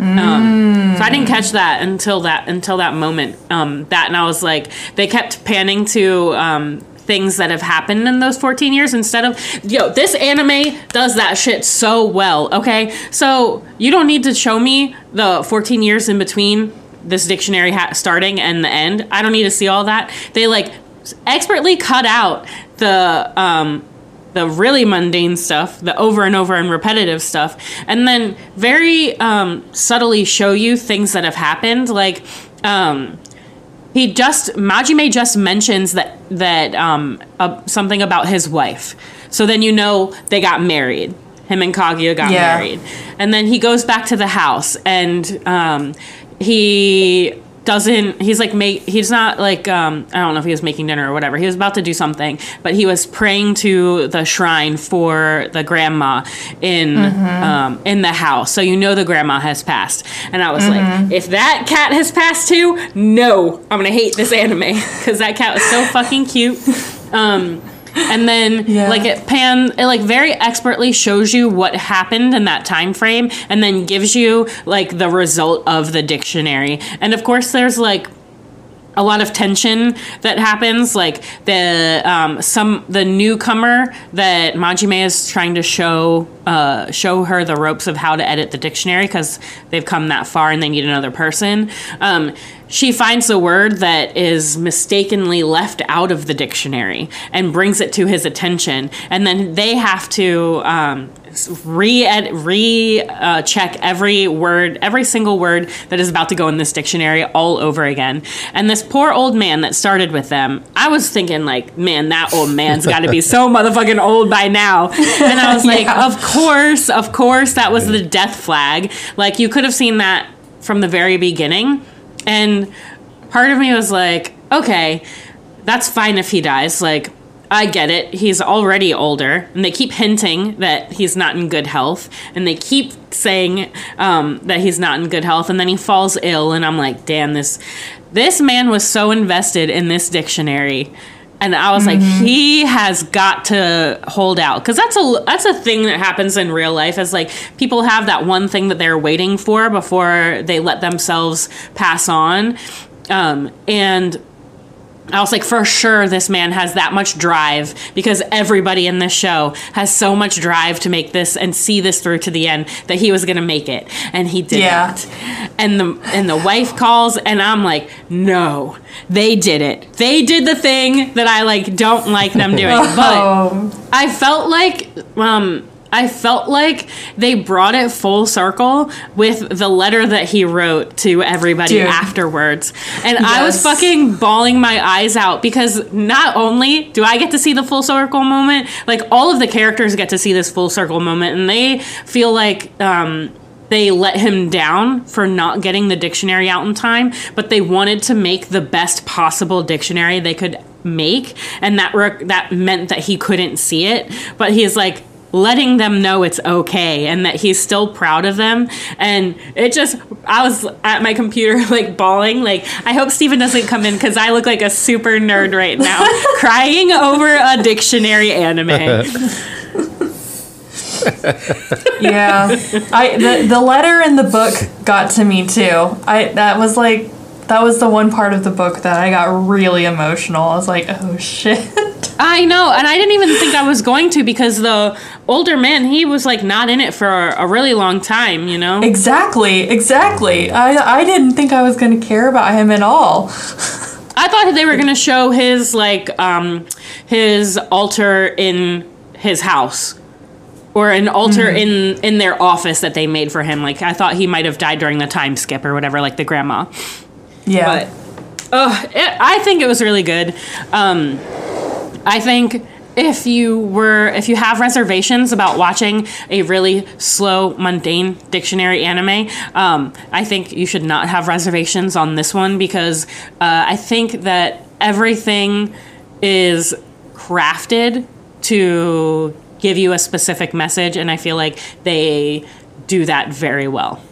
Um, so I didn't catch that until that until that moment. Um, that and I was like, they kept panning to um, things that have happened in those 14 years instead of yo. This anime does that shit so well. Okay, so you don't need to show me the 14 years in between this dictionary ha- starting and the end. I don't need to see all that. They like expertly cut out the um, the really mundane stuff, the over and over and repetitive stuff, and then very um, subtly show you things that have happened. Like um, he just Majime just mentions that that um, uh, something about his wife, so then you know they got married. Him and Kaguya got Yeah. married, and then he goes back to the house and um, he doesn't he's like make he's not like um i don't know if he was making dinner or whatever. He was about to do something but he was praying to the shrine for the grandma in um in the house. So you know the grandma has passed. And i was like if that cat has passed too no i'm gonna hate this anime. Because that cat was so fucking cute. Um and then Yeah. like it pan it like very expertly shows you what happened in that time frame and then gives you like the result of the dictionary and of course there's like a lot of tension that happens like the um, some the newcomer that Majime is trying to show uh, show her the ropes of how to edit the dictionary because they've come that far and they need another person. Um, she finds the word that is mistakenly left out of the dictionary and brings it to his attention. And then they have to um, re re uh, check every word, every single word that is about to go in this dictionary all over again. And this poor old man that started with them, I was thinking like, man, that old man's got to be so motherfucking old by now. And I was like, Yeah. of course, of course, that was the death flag. Like you could have seen that from the very beginning. And part of me was like, okay, that's fine if he dies. Like, I get it. He's already older, and they keep hinting that he's not in good health, and they keep saying um, that he's not in good health, and then he falls ill, and I'm like, damn, this this man was so invested in this dictionary and I was like, he has got to hold out because that's a that's a thing that happens in real life. Is like people have that one thing that they're waiting for before they let themselves pass on, um, and I was like, for sure, this man has that much drive because everybody in this show has so much drive to make this and see this through to the end that he was gonna make it, and he didn't. Yeah. And the and the wife calls, and I'm like, no, they did it. They did the thing that I like don't like them doing, but. Oh, I felt like um I felt like they brought it full circle with the letter that he wrote to everybody Dude. afterwards. And I was fucking bawling my eyes out because not only do I get to see the full circle moment, like all of the characters get to see this full circle moment and they feel like um they let him down for not getting the dictionary out in time, but they wanted to make the best possible dictionary they could make, and that re- that meant that he couldn't see it. But he's like letting them know it's okay and that he's still proud of them and it just i was at my computer like bawling like i hope steven doesn't come in because i look like a super nerd right now crying over a dictionary anime yeah. I the, the letter in the book got to me too. I that was like that was the one part of the book that I got really emotional. I was like, oh shit. I know, and I didn't even think I was going to because the older man, he was like not in it for a really long time, you know? exactly, exactly. I I didn't think I was gonna care about him at all. I thought they were going to show his like um his altar in his house or an altar in in their office that they made for him. Like I thought he might have died during the time skip or whatever like the grandma. Yeah. But oh, it, I think it was really good. Um, I think if you were if you have reservations about watching a really slow mundane dictionary anime um, i think you should not have reservations on this one because uh, i think that everything is crafted to give you a specific message and i feel like they do that very well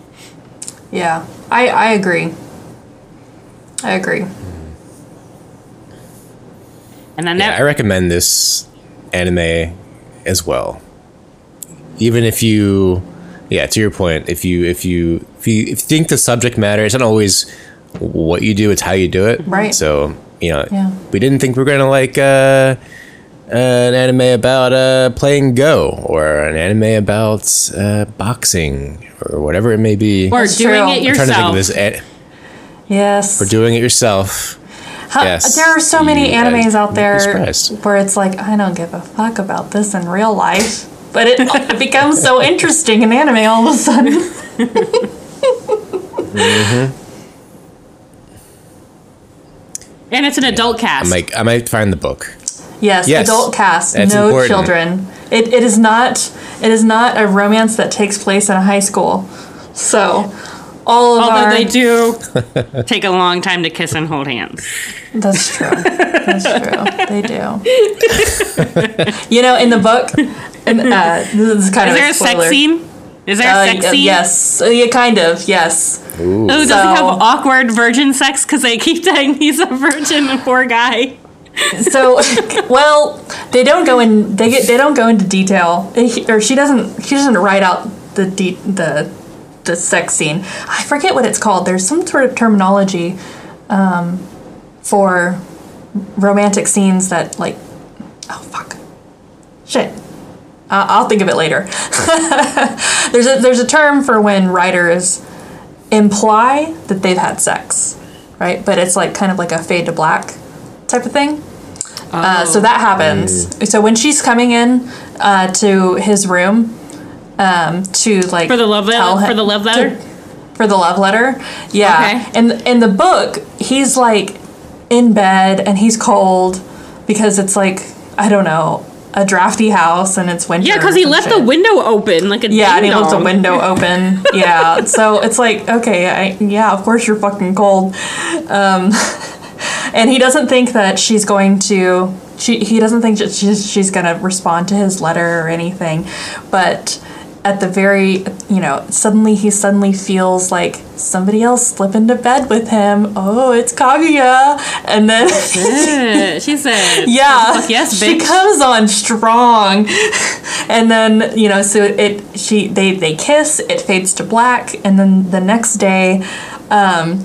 yeah. I I agree. I agree. and i Yeah, never I recommend this anime as well. Even if you, yeah, to your point, if you if you if you, if you think the subject matter, it's not always what you do; it's how you do it. Right. So you know, Yeah. we didn't think we are gonna like uh, an anime about uh, playing Go or an anime about uh, boxing or whatever it may be. or That's doing true. it I'm trying to think yourself of this. An- Yes. for doing it yourself. How- yes, there are so many animes I'd out there where it's like I don't give a fuck about this in real life, but it, it becomes so interesting in anime all of a sudden. Mm-hmm. and it's an adult cast. I cast might I might find the book. Yes, Yes, adult cast, that's no important. children. It, it is not it is not a romance that takes place in a high school. So all of Although our they do take a long time to kiss and hold hands. That's true. That's true. They do. you know, in the book, and uh, this is kind Is of there a spoiler. sex scene? Is there Uh, a sex scene? yes, Uh, yeah, kind of. Yes. Oh, does he have awkward virgin sex? Because they keep saying he's a virgin, the poor guy. So, well, they don't go in. They get. They don't go into detail, He- or she doesn't. She doesn't write out the de- the the sex scene. I forget what it's called. There's some sort of terminology um, for romantic scenes that like. Oh fuck. Shit. Uh, I'll think of it later. there's a there's a term for when writers imply that they've had sex, right? But it's like kind of like a fade to black type of thing. Uh, so that happens. So when she's coming in uh, to his room um, to like For the love letter? For the love letter? to- for the love letter, yeah. Okay. And in the book, he's like in bed and he's cold because it's like I don't know a drafty house and it's winter. Yeah, because he left shit. the window open like a Yeah, and he left the window open. Yeah, so it's like, okay, I, yeah, of course you're fucking cold. Um, and he doesn't think that she's going to. She, he doesn't think that she's, she's going to respond to his letter or anything. But at the very, you know, suddenly he suddenly feels like somebody else slip into bed with him. Oh, it's Kaguya. And then, she said, yeah, yes, she comes on strong. And then, you know, so it, she, they, they kiss, it fades to black. And then the next day, um,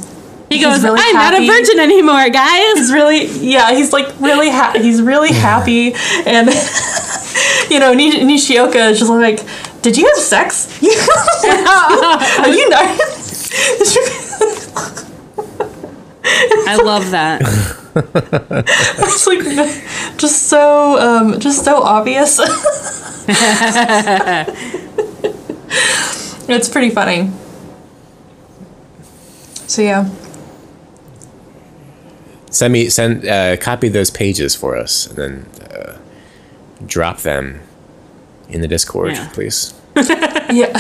He goes, really I'm not a virgin anymore, guys. he's really yeah he's like really ha- he's really happy and you know Nish- nishioka is just like did you have sex? Are you not I love that. it's like just so um just so obvious. It's pretty funny. So yeah. Send me send uh, copy those pages for us, and then uh, drop them in the Discord, Yeah. please. yeah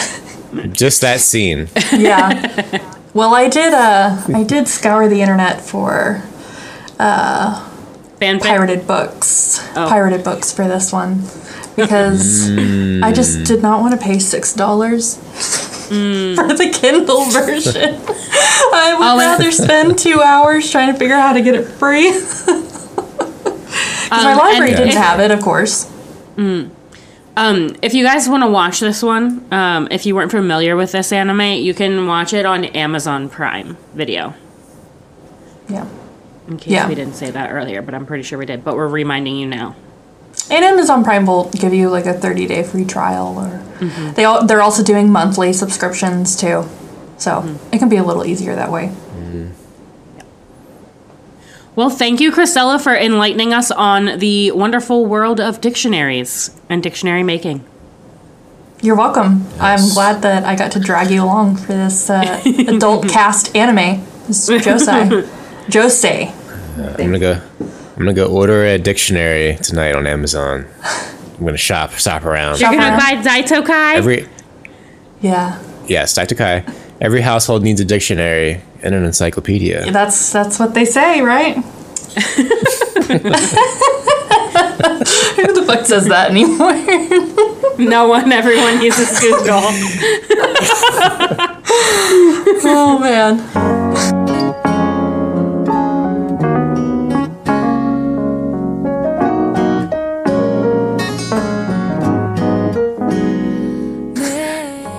Just that scene. yeah well i did uh i did scour the internet for Fanfic. pirated books. Oh. Pirated books for this one because I just did not want to pay six dollars for the Kindle version. I would and- rather spend two hours trying to figure out how to get it free. Because my Um, library and didn't if- have it, of course. Um, if you guys want to watch this one, um, if you weren't familiar with this anime, you can watch it on Amazon Prime Video. Yeah. In case Yeah. we didn't say that earlier, but I'm pretty sure we did. But we're reminding you now. And Amazon Prime will give you like a 30 day free trial, or they all, they're also doing monthly subscriptions too. So it can be a little easier that way. Well, thank you, Kristella, for enlightening us on the wonderful world of dictionaries and dictionary making. You're welcome. I'm glad that I got to drag you along for this uh, adult cast anime. This is Josei. Josei. I'm gonna go. I'm gonna go order a dictionary tonight on Amazon. I'm gonna shop, shop around. You're gonna buy Daitokai? Every Yeah, yes, Dr. Kai. Every household needs a dictionary and an encyclopedia. that's that's what they say, right? Who the fuck says that anymore? no one, everyone uses Google. oh man.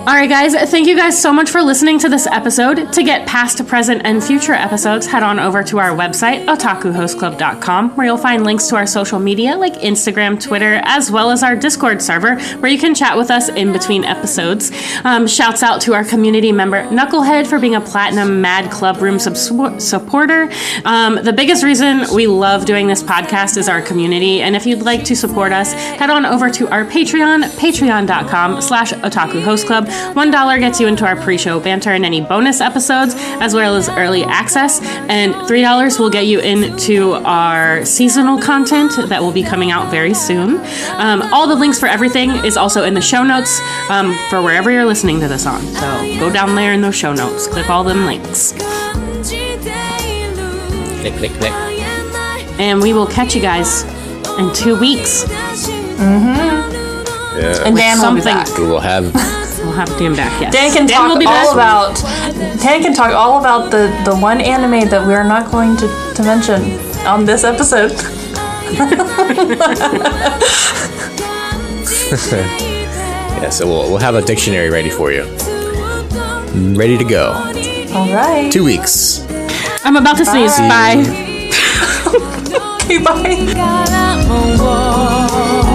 All right, guys, thank you guys so much for listening to this episode. To get past, present, and future episodes, head on over to our website, otakuhostclub.com, where you'll find links to our social media like Instagram, Twitter, as well as our Discord server, where you can chat with us in between episodes. Um, shouts out to our community member, Knucklehead, for being a Platinum Mad Club Room sub- supporter. Um, the biggest reason we love doing this podcast is our community, and if you'd like to support us, head on over to our Patreon, patreon.com slash otakuhostclub $1 gets you into our pre show banter and any bonus episodes, as well as early access. And $3 will get you into our seasonal content that will be coming out very soon. Um, all the links for everything is also in the show notes um, for wherever you're listening to this on. So go down there in those show notes, click all them links. Click, click, click. And we will catch you guys in two weeks. Mm-hmm. Yeah. And then something. We'll we will have have to back. Yes. Dan can Dan talk all back. about. Dan can talk all about the the one anime that we are not going to, to mention on this episode. yeah, so we'll, we'll have a dictionary ready for you. Ready to go. All right. Two weeks. I'm about to sneeze. Bye. Bye. okay, bye.